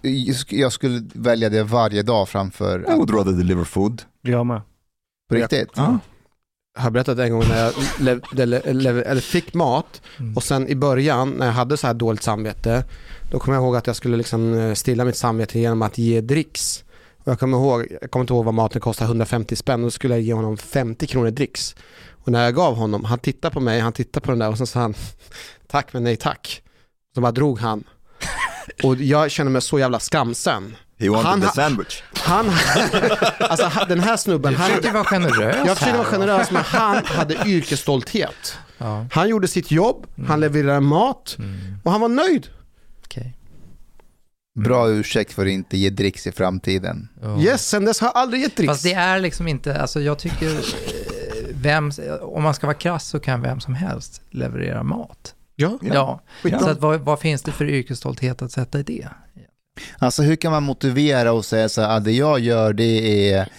Jag skulle välja det varje dag framför
I would rather deliver food.
Jag med.
på riktigt.
Ja.
Jag har berättat en gång när jag lev, le, le, eller fick mat
Mm.
och sen i början när jag hade så här dåligt samvete då kommer jag ihåg att jag skulle liksom eh, stilla mitt samvete genom att ge dricks. Och jag kommer ihåg, jag kommer inte ihåg vad maten kostade, 150 spänn och då skulle jag ge honom 50 kronor dricks. Och när jag gav honom, han tittade på mig, han tittade på den där och sen sa han tack men nej tack. Så bara drog han. Och jag känner mig så jävla skamsen.
He wanted
Han
the sandwich.
Han, alltså den här snubben,
Du
han,
försöker vara generös
jag försöker vara generös men han hade yrkesstolthet.
Ja,
Han gjorde sitt jobb, han levererade mat
mm,
och han var nöjd.
okej.
Bra ursäkt för att inte ge dricks i framtiden.
Ja.
Yes, sen dess har jag aldrig gett dricks.
Fast det är liksom inte, alltså jag tycker, eh, vem, om man ska vara krass så kan vem som helst leverera mat.
Ja,
Ja,
Skitbra.
så att vad, vad finns det för yrkesstolthet att sätta i det?
Alltså hur kan man motivera och säga så här, ah, det jag gör det är,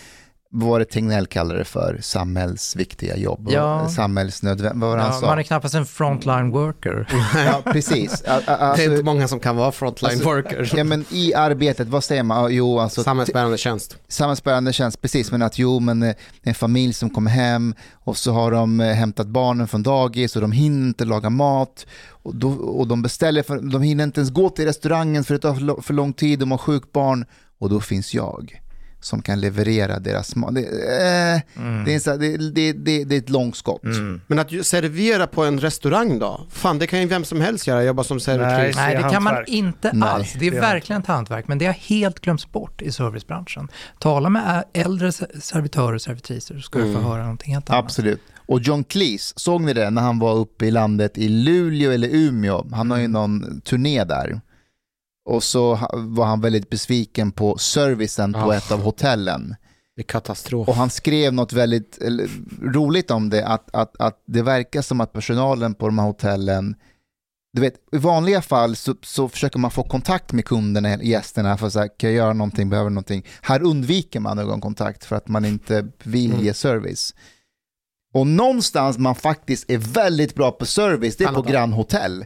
vad var det Tegnell kallade det för, samhällsviktiga jobb,
Ja.
samhällsnödvändigt, vad var det han
Ja,
sa?
man är knappast en frontline worker.
Ja, precis. A- a-
det är
Alltså,
inte många som kan vara frontline
Alltså,
workers.
ja, men I arbetet, vad säger man? Jo, alltså,
Samhällsbärande tjänst.
samhällsbärande tjänst, precis, men att jo, men eh, en familj som kommer hem och så har de eh, hämtat barnen från dagis och de hinner inte laga mat och, då, och de beställer, för, de hinner inte ens gå till restaurangen för det tar för lång tid, de har sjukt barn och då finns jag som kan leverera deras mat. Det, eh, det, är en så här- det, det, det, det är ett långskott.
Mm.
Men att servera på en restaurang då? Fan, det kan ju vem som helst göra, jobba som servitris.
Nej, det kan man inte
Nej,
alls. Det är verkligen ett hantverk, men det har helt glömts bort i servicebranschen. Tala med äldre se- servitörer och servitriser så ska du få höra någonting helt annat.
Absolut. Och John Cleese, såg ni det när han var uppe i landet i Luleå eller Umeå? Han har ju någon turné där. Och så var han väldigt besviken på servicen på
Ah.
ett av hotellen.
Det är katastrof.
Och han skrev något väldigt eller, roligt om det, att, att, att det verkar som att personalen på de här hotellen, du vet, i vanliga fall så, så försöker man få kontakt med kunderna, gästerna, för att säga, kan jag göra någonting, behöver någonting. Här undviker man ögonkontakt för att man inte vill
Mm.
ge service. Och någonstans man faktiskt är väldigt bra på service, det är på Hotel.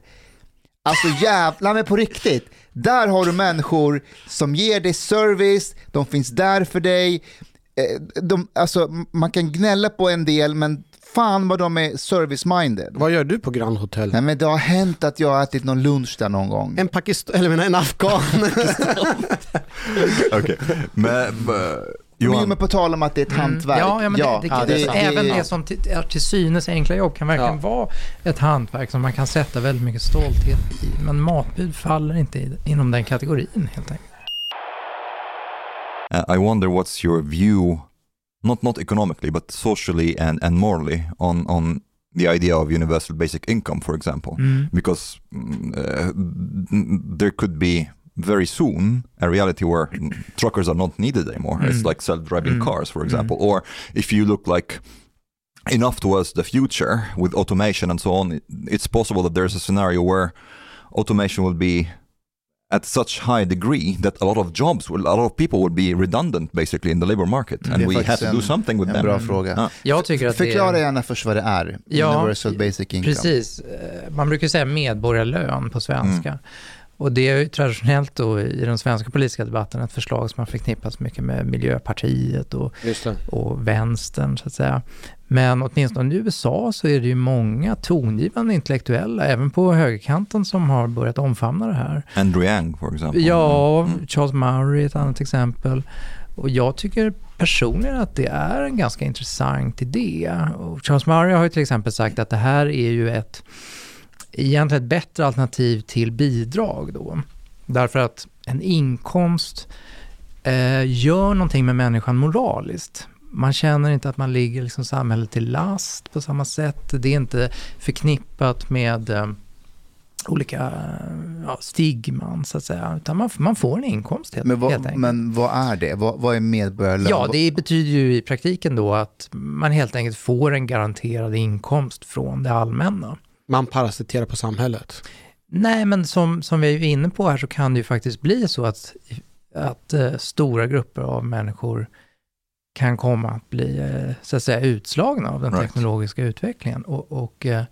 Alltså jävlar men på riktigt. Där har du människor som ger dig service, de finns där för dig. Eh, De, alltså, man kan gnälla på en del men fan vad de är service-minded.
Vad gör du på Grand Hotel?
Nej men det har hänt att jag har ätit någon lunch där någon gång.
En pakistan, eller menar en afghan.
Okay. Men, but,
Jo,
Johan,
men på tal om att det är ett hantverk.
Mm. Ja, ja, men det, det,
ja, det är
det,
sant.
även det som till, är till synes enkla jobb kan verkligen
Ja.
vara ett hantverk som man kan sätta väldigt mycket stolthet i. Men matbud faller inte i, inom den kategorin helt enkelt.
uh, I wonder what's your view, not not economically, but socially and, and morally on on the idea of universal basic income, for example,
Mm.
because uh, there could be very soon a reality where truckers are not needed anymore. It's
Mm.
like self-driving
Mm.
cars, for
Mm.
example, or if you look like enough towards the future with automation and so on, it- it's possible that there's a scenario where automation will be at such high degree that a lot of jobs, will, a lot of people will be redundant basically in the labor market,
Mm.
and we have to do something with
En
them.
bra
Mm.
fråga.
Ja.
Jag tycker att
Förklara
det är...
gärna först vad det är.
Ja,
Universal basic income.
Precis. Eh, Man brukar säga medborgarlön på svenska. Och det är ju traditionellt då i den svenska politiska debatten ett förslag som har förknippats mycket med Miljöpartiet och och vänstern så att säga. Men åtminstone i USA så är det ju många tongivande intellektuella, även på högerkanten, som har börjat omfamna det här.
Andrew Yang, for example.
Ja,
Mm.
Charles Murray är ett annat exempel. Och jag tycker personligen att det är en ganska intressant idé. Och Charles Murray har ju till exempel sagt att det här är ju ett egentligen ett bättre alternativ till bidrag då. Därför att en inkomst eh, gör någonting med människan moraliskt. Man känner inte att man ligger liksom samhället till last på samma sätt. Det är inte förknippat med eh, olika eh, ja, stigman så att säga. Utan man, man får en inkomst helt,
Men
helt
vad,
enkelt.
men vad är det? Vad, vad är medborgarlön?
Ja, det betyder ju i praktiken då att man helt enkelt får en garanterad inkomst från det allmänna.
Man parasiterar på samhället.
Nej, men som, som vi är inne på här så kan det ju faktiskt bli så att, att eh, stora grupper av människor kan komma att bli eh, så att säga utslagna av den
Right.
teknologiska utvecklingen. Och, och eh,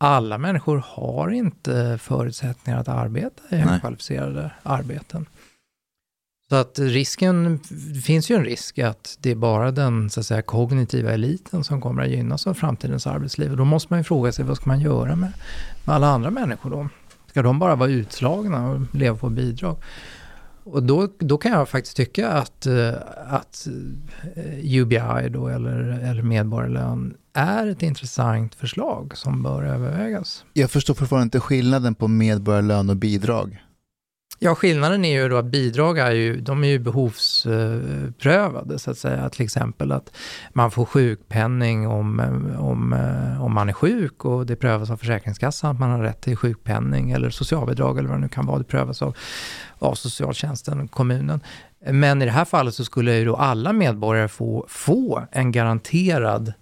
alla människor har inte förutsättningar att arbeta i
Nej.
högkvalificerade arbeten. Så att risken, det finns ju en risk att det är bara den så att säga, kognitiva eliten som kommer att gynnas av framtidens arbetsliv. Och då måste man ju fråga sig, vad ska man göra med, med alla andra människor då? Ska de bara vara utslagna och leva på bidrag? Och då, då kan jag faktiskt tycka att, eh, att eh, UBI då, eller, eller medborgarlön är ett intressant förslag som bör övervägas.
Jag förstår fortfarande inte skillnaden på medborgarlön och bidrag.
Ja, skillnaden är ju då att bidrag är ju, de är ju behovsprövade så att säga. Till exempel att man får sjukpenning om, om, om man är sjuk och det prövas av Försäkringskassan att man har rätt till sjukpenning eller socialbidrag eller vad det nu kan vara. Det prövas av, av socialtjänsten, kommunen. Men i det här fallet så skulle ju då alla medborgare få, få en garanterad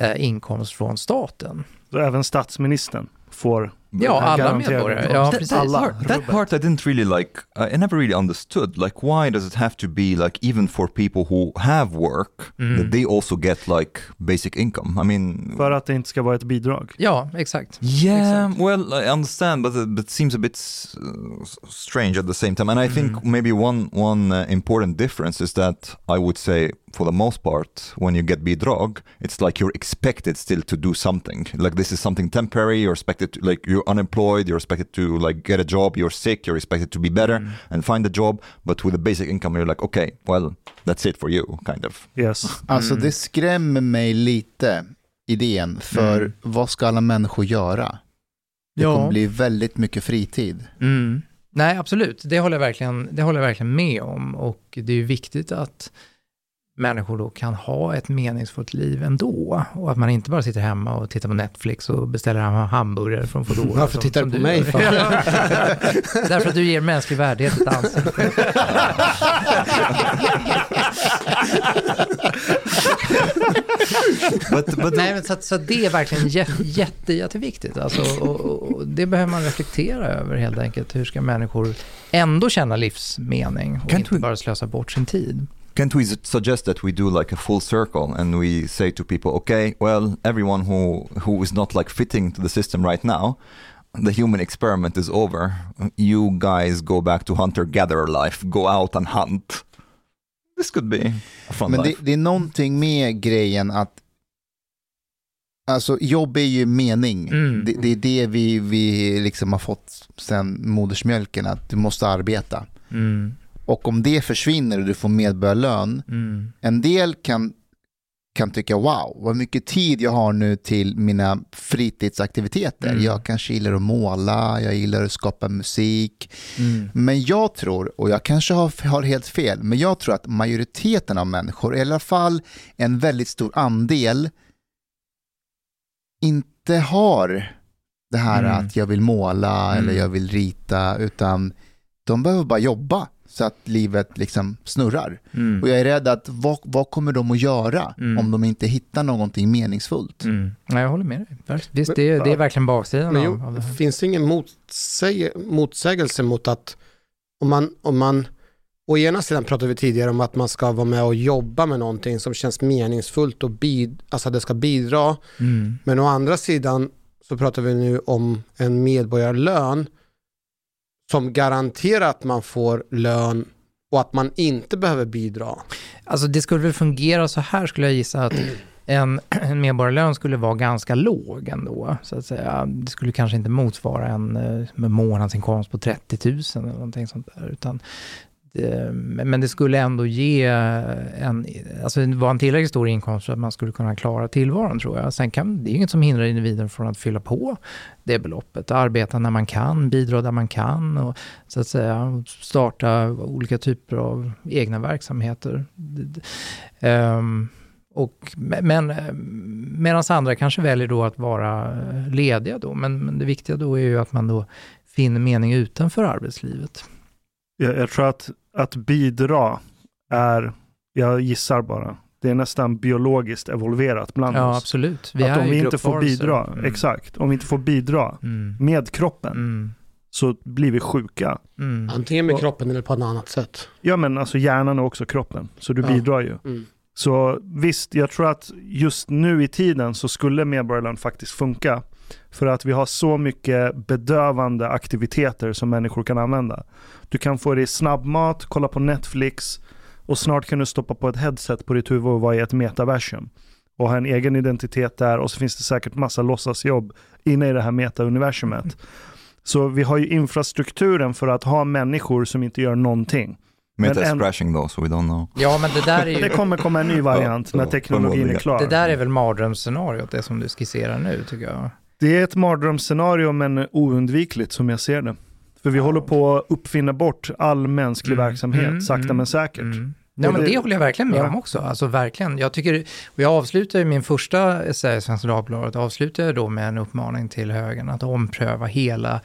eh, inkomst från staten.
Så även statsministern får
Ja, alla medborgare. Ja,
that,
precis.
that,
Alla.
part, that part I didn't really like. I never really understood. Like, why does it have to be like even for people who have work
Mm.
that they also get like basic income? I mean,
För att det inte ska vara ett bidrag.
Ja, exakt.
yeah,
Exactly.
well, I understand, but it, but it seems a bit uh, strange at the same time. And I think maybe one one uh, important difference is that I would say, for the most part, when you get bidrag, it's like you're expected still to do something. Like this is something temporary. You're expected to, like you're unemployed. You're expected to like get a job. You're sick. You're expected to be better and find a job. But with a basic income, you're like, okay, well, that's it for you, kind of.
Yes.
Alltså
Mm.
det skrämmer mig lite, idén, för
Mm.
vad ska alla människor göra? Det
Ja.
kommer bli väldigt mycket fritid.
Mm. Nej, absolut. Det håller, jag verkligen, det håller jag verkligen med om. Och det är ju viktigt att människor då kan ha ett meningsfullt liv ändå. Och att man inte bara sitter hemma och tittar på Netflix och beställer hem hamburgare från Foodora.
Varför
som-
tittar du på mig för?
Därför att du ger mänsklig värdighet ett ansikte.
But but
Nej, men så, att- så att det är verkligen jätte, jätte, jätteviktigt. Alltså, och, och, och det behöver man reflektera över helt enkelt. Hur ska människor ändå känna livsmening och
Kan
inte
du-
bara slösa bort sin tid?
Can't we suggest that we do like a full circle and we say to people, okay, well, everyone who who is not like fitting to the system right now, the human experiment is over. You guys go back to hunter gatherer life, go out and hunt. This could be a fun
Men det,
life.
det är någonting med grejen att Alltså jobb är ju mening.
Mm.
Det, det är det vi, vi liksom har fått sen modersmjölken, att du måste arbeta.
Mm.
Och om det försvinner och du får medborgarlön,
Mm.
en del kan, kan tycka wow, vad mycket tid jag har nu till mina fritidsaktiviteter.
Mm.
Jag kanske gillar att måla, jag gillar att skapa musik.
Mm.
Men jag tror, och jag kanske har, har helt fel, men jag tror att majoriteten av människor, i alla fall en väldigt stor andel, inte har det här
Mm.
att jag vill måla eller
Mm.
jag vill rita, utan de behöver bara jobba så att livet liksom snurrar.
Mm.
Och jag är rädd att vad, vad kommer de att göra
Mm.
om de inte hittar någonting meningsfullt?
Mm. Nej, jag håller med dig. Visst, det, är- det är verkligen baksidan
Men
av,
jo,
av det här.
finns det ingen motsäge, motsägelse mot att om man, om man, å ena sidan pratade vi tidigare om att man ska vara med och jobba med någonting som känns meningsfullt och bid, alltså det ska bidra.
Mm.
Men å andra sidan så pratar vi nu om en medborgarlön som garanterar att man får lön och att man inte behöver bidra.
Alltså det skulle väl fungera så här skulle jag gissa att en, en medborgarlön skulle vara ganska låg ändå, så att säga. Det skulle kanske inte motsvara en eh, månadsinkomst på 30 000 eller någonting sånt där, utan Eh, men det skulle ändå ge en, alltså det var en tillräckligt stor inkomst för att man skulle kunna klara tillvaron tror jag. Sen kan, det är inget som hindrar individen från att fylla på det beloppet, arbeta när man kan, bidra där man kan och så att säga starta olika typer av egna verksamheter. Um, och, men medan andra kanske väljer då att vara lediga då, men, men det viktiga då är ju att man då finner mening utanför arbetslivet.
Jag, jag tror att, att bidra är, jag gissar bara, det är nästan biologiskt evolverat bland
Ja,
oss.
absolut. Vi
att
är
om vi inte får bidra,
Mm.
exakt, om vi inte får bidra
Mm.
med kroppen
Mm.
så blir vi sjuka.
Mm.
Antingen med
Och-
kroppen eller på ett annat sätt.
Ja men alltså hjärnan är också kroppen, så du
Ja.
bidrar ju.
Mm.
Så visst, jag tror att just nu i tiden så skulle medborgarlön faktiskt funka. För att vi har så mycket bedövande aktiviteter som människor kan använda. Du kan få dig snabbmat, kolla på Netflix och snart kan du stoppa på ett headset på ditt huvud och vara i ett metaversum. Och ha en egen identitet där och så finns det säkert massa låtsasjobb inne i det här metauniversumet. Så vi har ju infrastrukturen för att ha människor som inte gör någonting.
Meta is crashing though, so we don't know.
Ja, men det där är
Det
ju...
kommer komma en ny variant när teknologin är klar.
Det där är väl mardrömsscenariot, det som du skisserar nu, tycker jag.
Det är ett mardrömsscenario men oundvikligt som jag ser det. För vi håller på att uppfinna bort all mänsklig
Mm,
verksamhet,
mm,
sakta
mm,
men säkert.
Mm. Nej, men
det-
håller jag verkligen med
Ja.
om också. Alltså verkligen. Jag tycker, och jag avslutar min första essä i Svenska Dagbladet, avslutar jag då med en uppmaning till högern att ompröva hela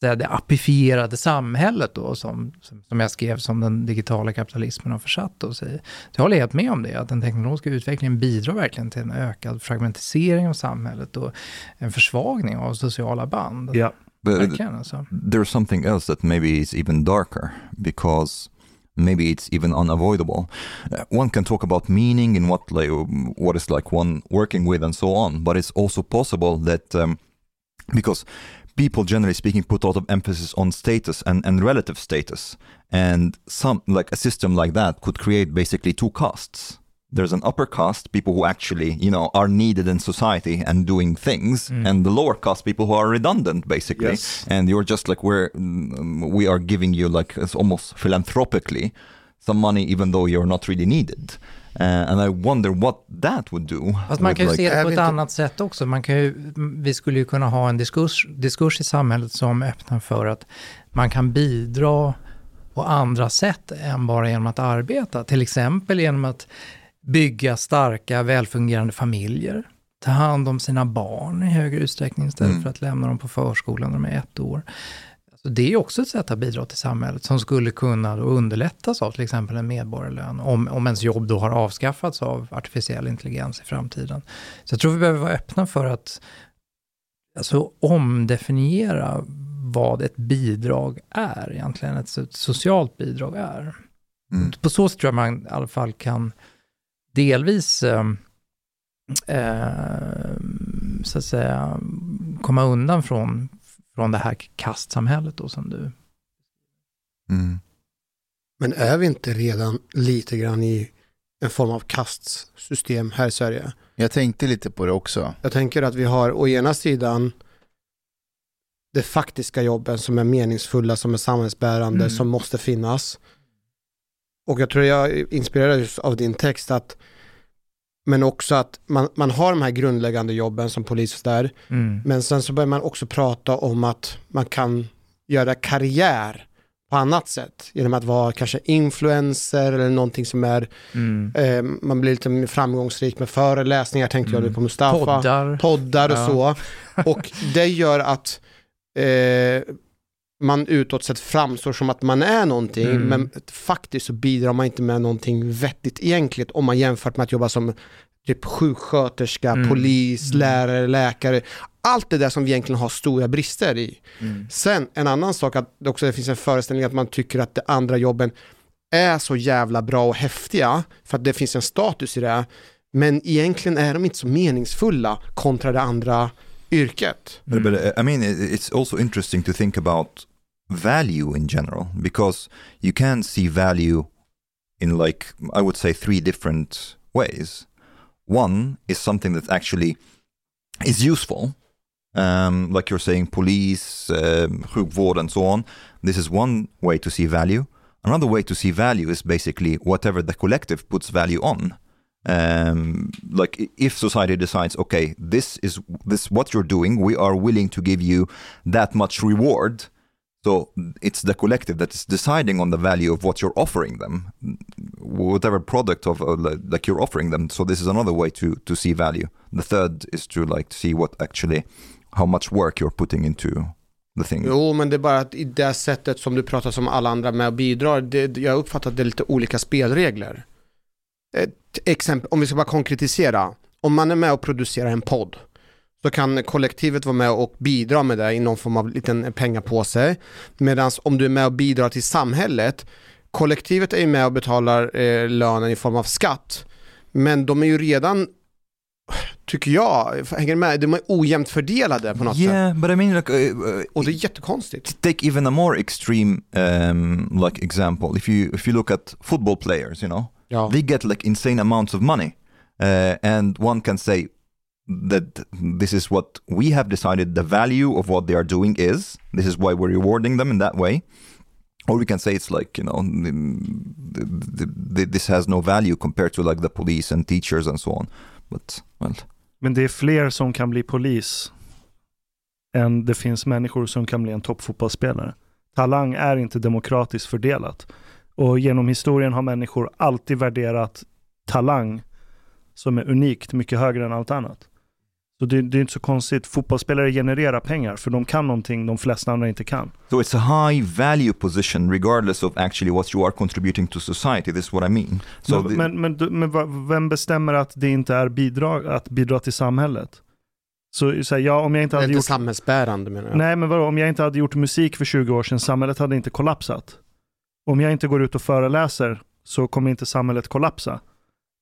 det, det apifierade samhället då, som, som, jag skrev som den digitala kapitalismen har försatt oss i. Så jag håller helt med om det, att den teknologiska utvecklingen bidrar verkligen till en ökad fragmentisering av samhället och en försvagning av sociala band.
Ja.
But
Verkligen alltså.
there's something else that maybe is even darker because maybe it's even unavoidable. Uh, one can talk about meaning and what like what is like one working with and so on, but it's also possible that um, because people generally speaking put a lot of emphasis on status and, and relative status and some like a system like that could create basically two castes there's an upper caste people who actually you know are needed in society and doing things
Mm.
and the lower caste people who are redundant basically
Yes.
and you're just like we're mm, we are giving you like it's almost philanthropically some money even though you're not really needed uh, and i wonder what that would do
Fast man kan ju
like-
se det på ett annat sätt också. Man kan ju, vi skulle ju kunna ha en diskurs, diskurs i samhället som öppnar för att man kan bidra på andra sätt än bara genom att arbeta. Till exempel genom att bygga starka, välfungerande familjer. Ta hand om sina barn i högre utsträckning istället
Mm.
för att lämna dem på förskolan när de är ett år. Alltså det är också ett sätt att bidra till samhället som skulle kunna underlättas av till exempel en medborgarlön, om, om ens jobb då har avskaffats av artificiell intelligens i framtiden. Så jag tror vi behöver vara öppna för att alltså, omdefiniera vad ett bidrag är egentligen, ett so- socialt bidrag är.
Mm.
På så sätt tror jag man i alla fall kan delvis eh, eh, så att säga komma undan från, från det här kastsamhället då som du...
Mm.
Men är vi inte redan lite grann i en form av kastsystem här i Sverige.
Jag tänkte lite på det också.
Jag tänker att vi har å ena sidan de faktiska jobben som är meningsfulla, som är samhällsbärande,
Mm.
som måste finnas. Och jag tror jag inspirerades av din text att men också att man, man har de här grundläggande jobben som polis och där,
Mm.
men sen så börjar man också prata om att man kan göra karriär på annat sätt genom att vara kanske influencer eller någonting som är,
Mm.
eh, man blir lite framgångsrik med föreläsningar tänkte jag
Mm.
nu på Mustafa
Poddar.
poddar och
Ja.
så. Och det gör att eh, man utåt sett framstår som att man är någonting,
Mm.
men faktiskt så bidrar man inte med någonting vettigt egentligen om man jämfört med att jobba som typ sjuksköterska,
Mm.
polis,
Mm.
lärare, läkare. Allt det där som vi egentligen har stora brister i.
Mm.
Sen en annan sak att det också finns en föreställning att man tycker att de andra jobben är så jävla bra och häftiga för att det finns en status i det. Men egentligen är de inte så meningsfulla kontra det andra yrket.
But, but uh, I mean, it- it's also interesting to think about value in general because you can see value in, like, I would say, three different ways. One is something that actually is useful, um, like you're saying, police, um, and so on. This is one way to see value. Another way to see value is basically whatever the collective puts value on um, like if society decides okay this is this what you're doing we are willing to give you that much reward so it's the collective that is deciding on the value of what you're offering them whatever product of uh, like you're offering them. So this is another way to to see value. The third is to like see what actually how much work you're putting into the thing.
Jo, men det är bara att i det sättet som du pratar som alla andra med och bidrar, det, jag uppfattar att det är lite olika spelregler. Ett exempel, om vi ska bara konkretisera, om man är med och producerar en podd, så kan kollektivet vara med och bidra med det i någon form av liten pengapåse. Medan om du är med och bidrar till samhället, kollektivet är ju med och betalar eh, lönen i form av skatt, men de är ju redan, tycker jag, hänger med, de är ojämnt fördelade på något sätt.
yeah but i mean like uh, uh,
Och det är jättekonstigt.
take even a more extreme um, like example if you if you look at football players you know
Ja.
they get like insane amounts of money uh, and one can say that this is what we have decided the value of what they are doing is this is why we're rewarding them in that way or we can say it's like you know the, the, the, this has no value compared to like the police and teachers and so on but well
Men det är fler som kan bli polis än det finns människor som kan bli en toppfotbollsspelare. Talang är inte demokratiskt fördelat. Och genom historien har människor alltid värderat talang som är unikt mycket högre än allt annat. Så det, det är inte så konstigt. Fotbollsspelare genererar pengar för de kan någonting de flesta andra inte kan.
so it's a high value position regardless of actually what you are contributing to society this is what i mean so
men,
the-
men, men, men vem bestämmer att det inte är bidrag, att bidra till samhället? Så, så här, ja, om jag inte
Det är
hade
inte
gjort
samhällsbärande menar jag.
Nej, men vadå, om jag inte hade gjort musik för 20 år sedan, samhället hade inte kollapsat. Om jag inte går ut och föreläser så kommer inte samhället kollapsa.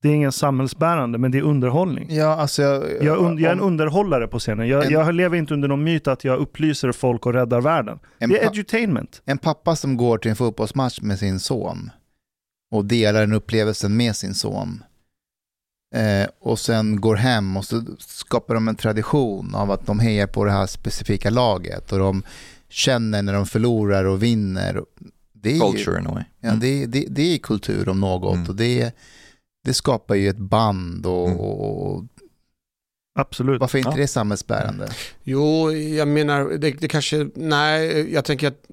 Det är ingen samhällsbärande, men det är underhållning.
Ja, alltså jag,
Jag, und- jag är en underhållare på scenen. Jag,
En-
jag lever inte under någon myt att jag upplyser folk och räddar världen.
en,
Det är edutainment.
en pappa som går till en fotbollsmatch med sin son och delar den upplevelsen med sin son eh, och sen går hem och så skapar de en tradition av att de hejar på det här specifika laget och de känner när de förlorar och vinner. Det är, ju-
culture in a way
Ja, det, det, det är kultur om något
Mm.
och det, det skapar ju ett band och,
Mm.
och
Absolut.
varför är inte
Ja.
det samhällsbärande?
Jo, jag menar, det, det kanske, nej, jag tänker att,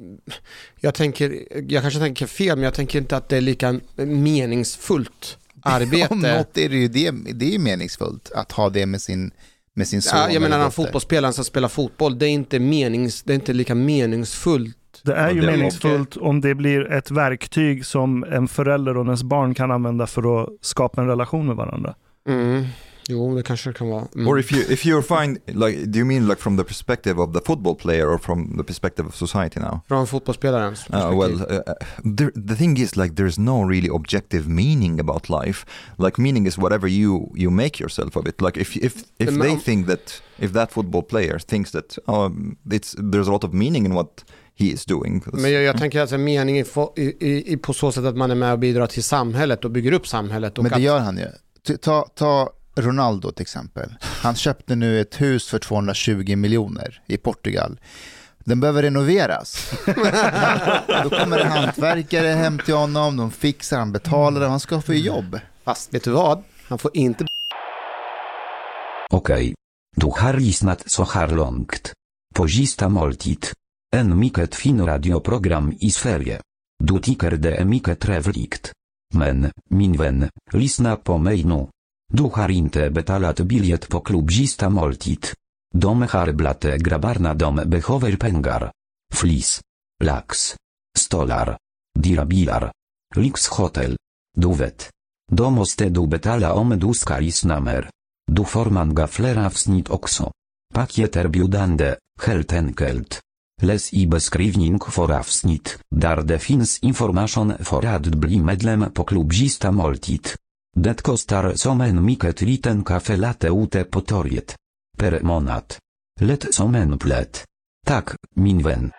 jag tänker, jag kanske tänker fel, men jag tänker inte att det är lika meningsfullt arbete.
Om något är det ju det, det är ju meningsfullt att ha det med sin, med sin son.
ja, jag menar den fotbollsspelaren som spelar fotboll, det är inte, menings, det är inte lika meningsfullt.
Det är
Ja,
ju
det är
meningsfullt om det blir ett verktyg som en förälder och ens barn kan använda för att skapa en relation med varandra.
Mm. Jo, det kanske det kan vara. Mm.
Or if you if you're fine, like, do you mean like from the perspective of the football player or from the perspective of society now?
Från fotbollsspelarens
Uh,
perspektiv.
well, uh, there, the thing is, like, there's no really objective meaning about life. Like, meaning is whatever you you make yourself of it. Like, if if if they think that if that football player thinks that um, it's there's a lot of meaning in what he is doing.
Men jag, jag tänker alltså mening i, i, på så sätt att man är med och bidrar till samhället och bygger upp samhället. Och
Men det
att,
gör han ju. Ta, ta Ronaldo till exempel. Han köpte nu ett hus för 220 miljoner i Portugal. Den behöver renoveras. Då kommer det hantverkare hem till honom, de fixar, han betalar det, han ska få jobb.
Fast vet du vad? Han får inte
Okej. Du har lyssnat så här långt. På sista måltid. En mycket fin radioprogram i Sverige. Du tycker det är mycket trevligt. Men, min vän, lyssna på mig nu. Du har inte betalat biljett på klubb sista måltid. De har blate grabbarna de behöver pengar. Flis. Lax. Stolar. Dirabilar. Lyxhotel. Du vet. Då måste du betala om du ska lyssna mer. Du får många fler avsnitt också. Paket erbjudande, helt enkelt. Les ibes krivning for avsnit, dar defins information for ad bli medlem po klubzista moltit. kostar som en miket liten kafe late ute potoriet. Per monat. Let somen plet. Tak, minwen.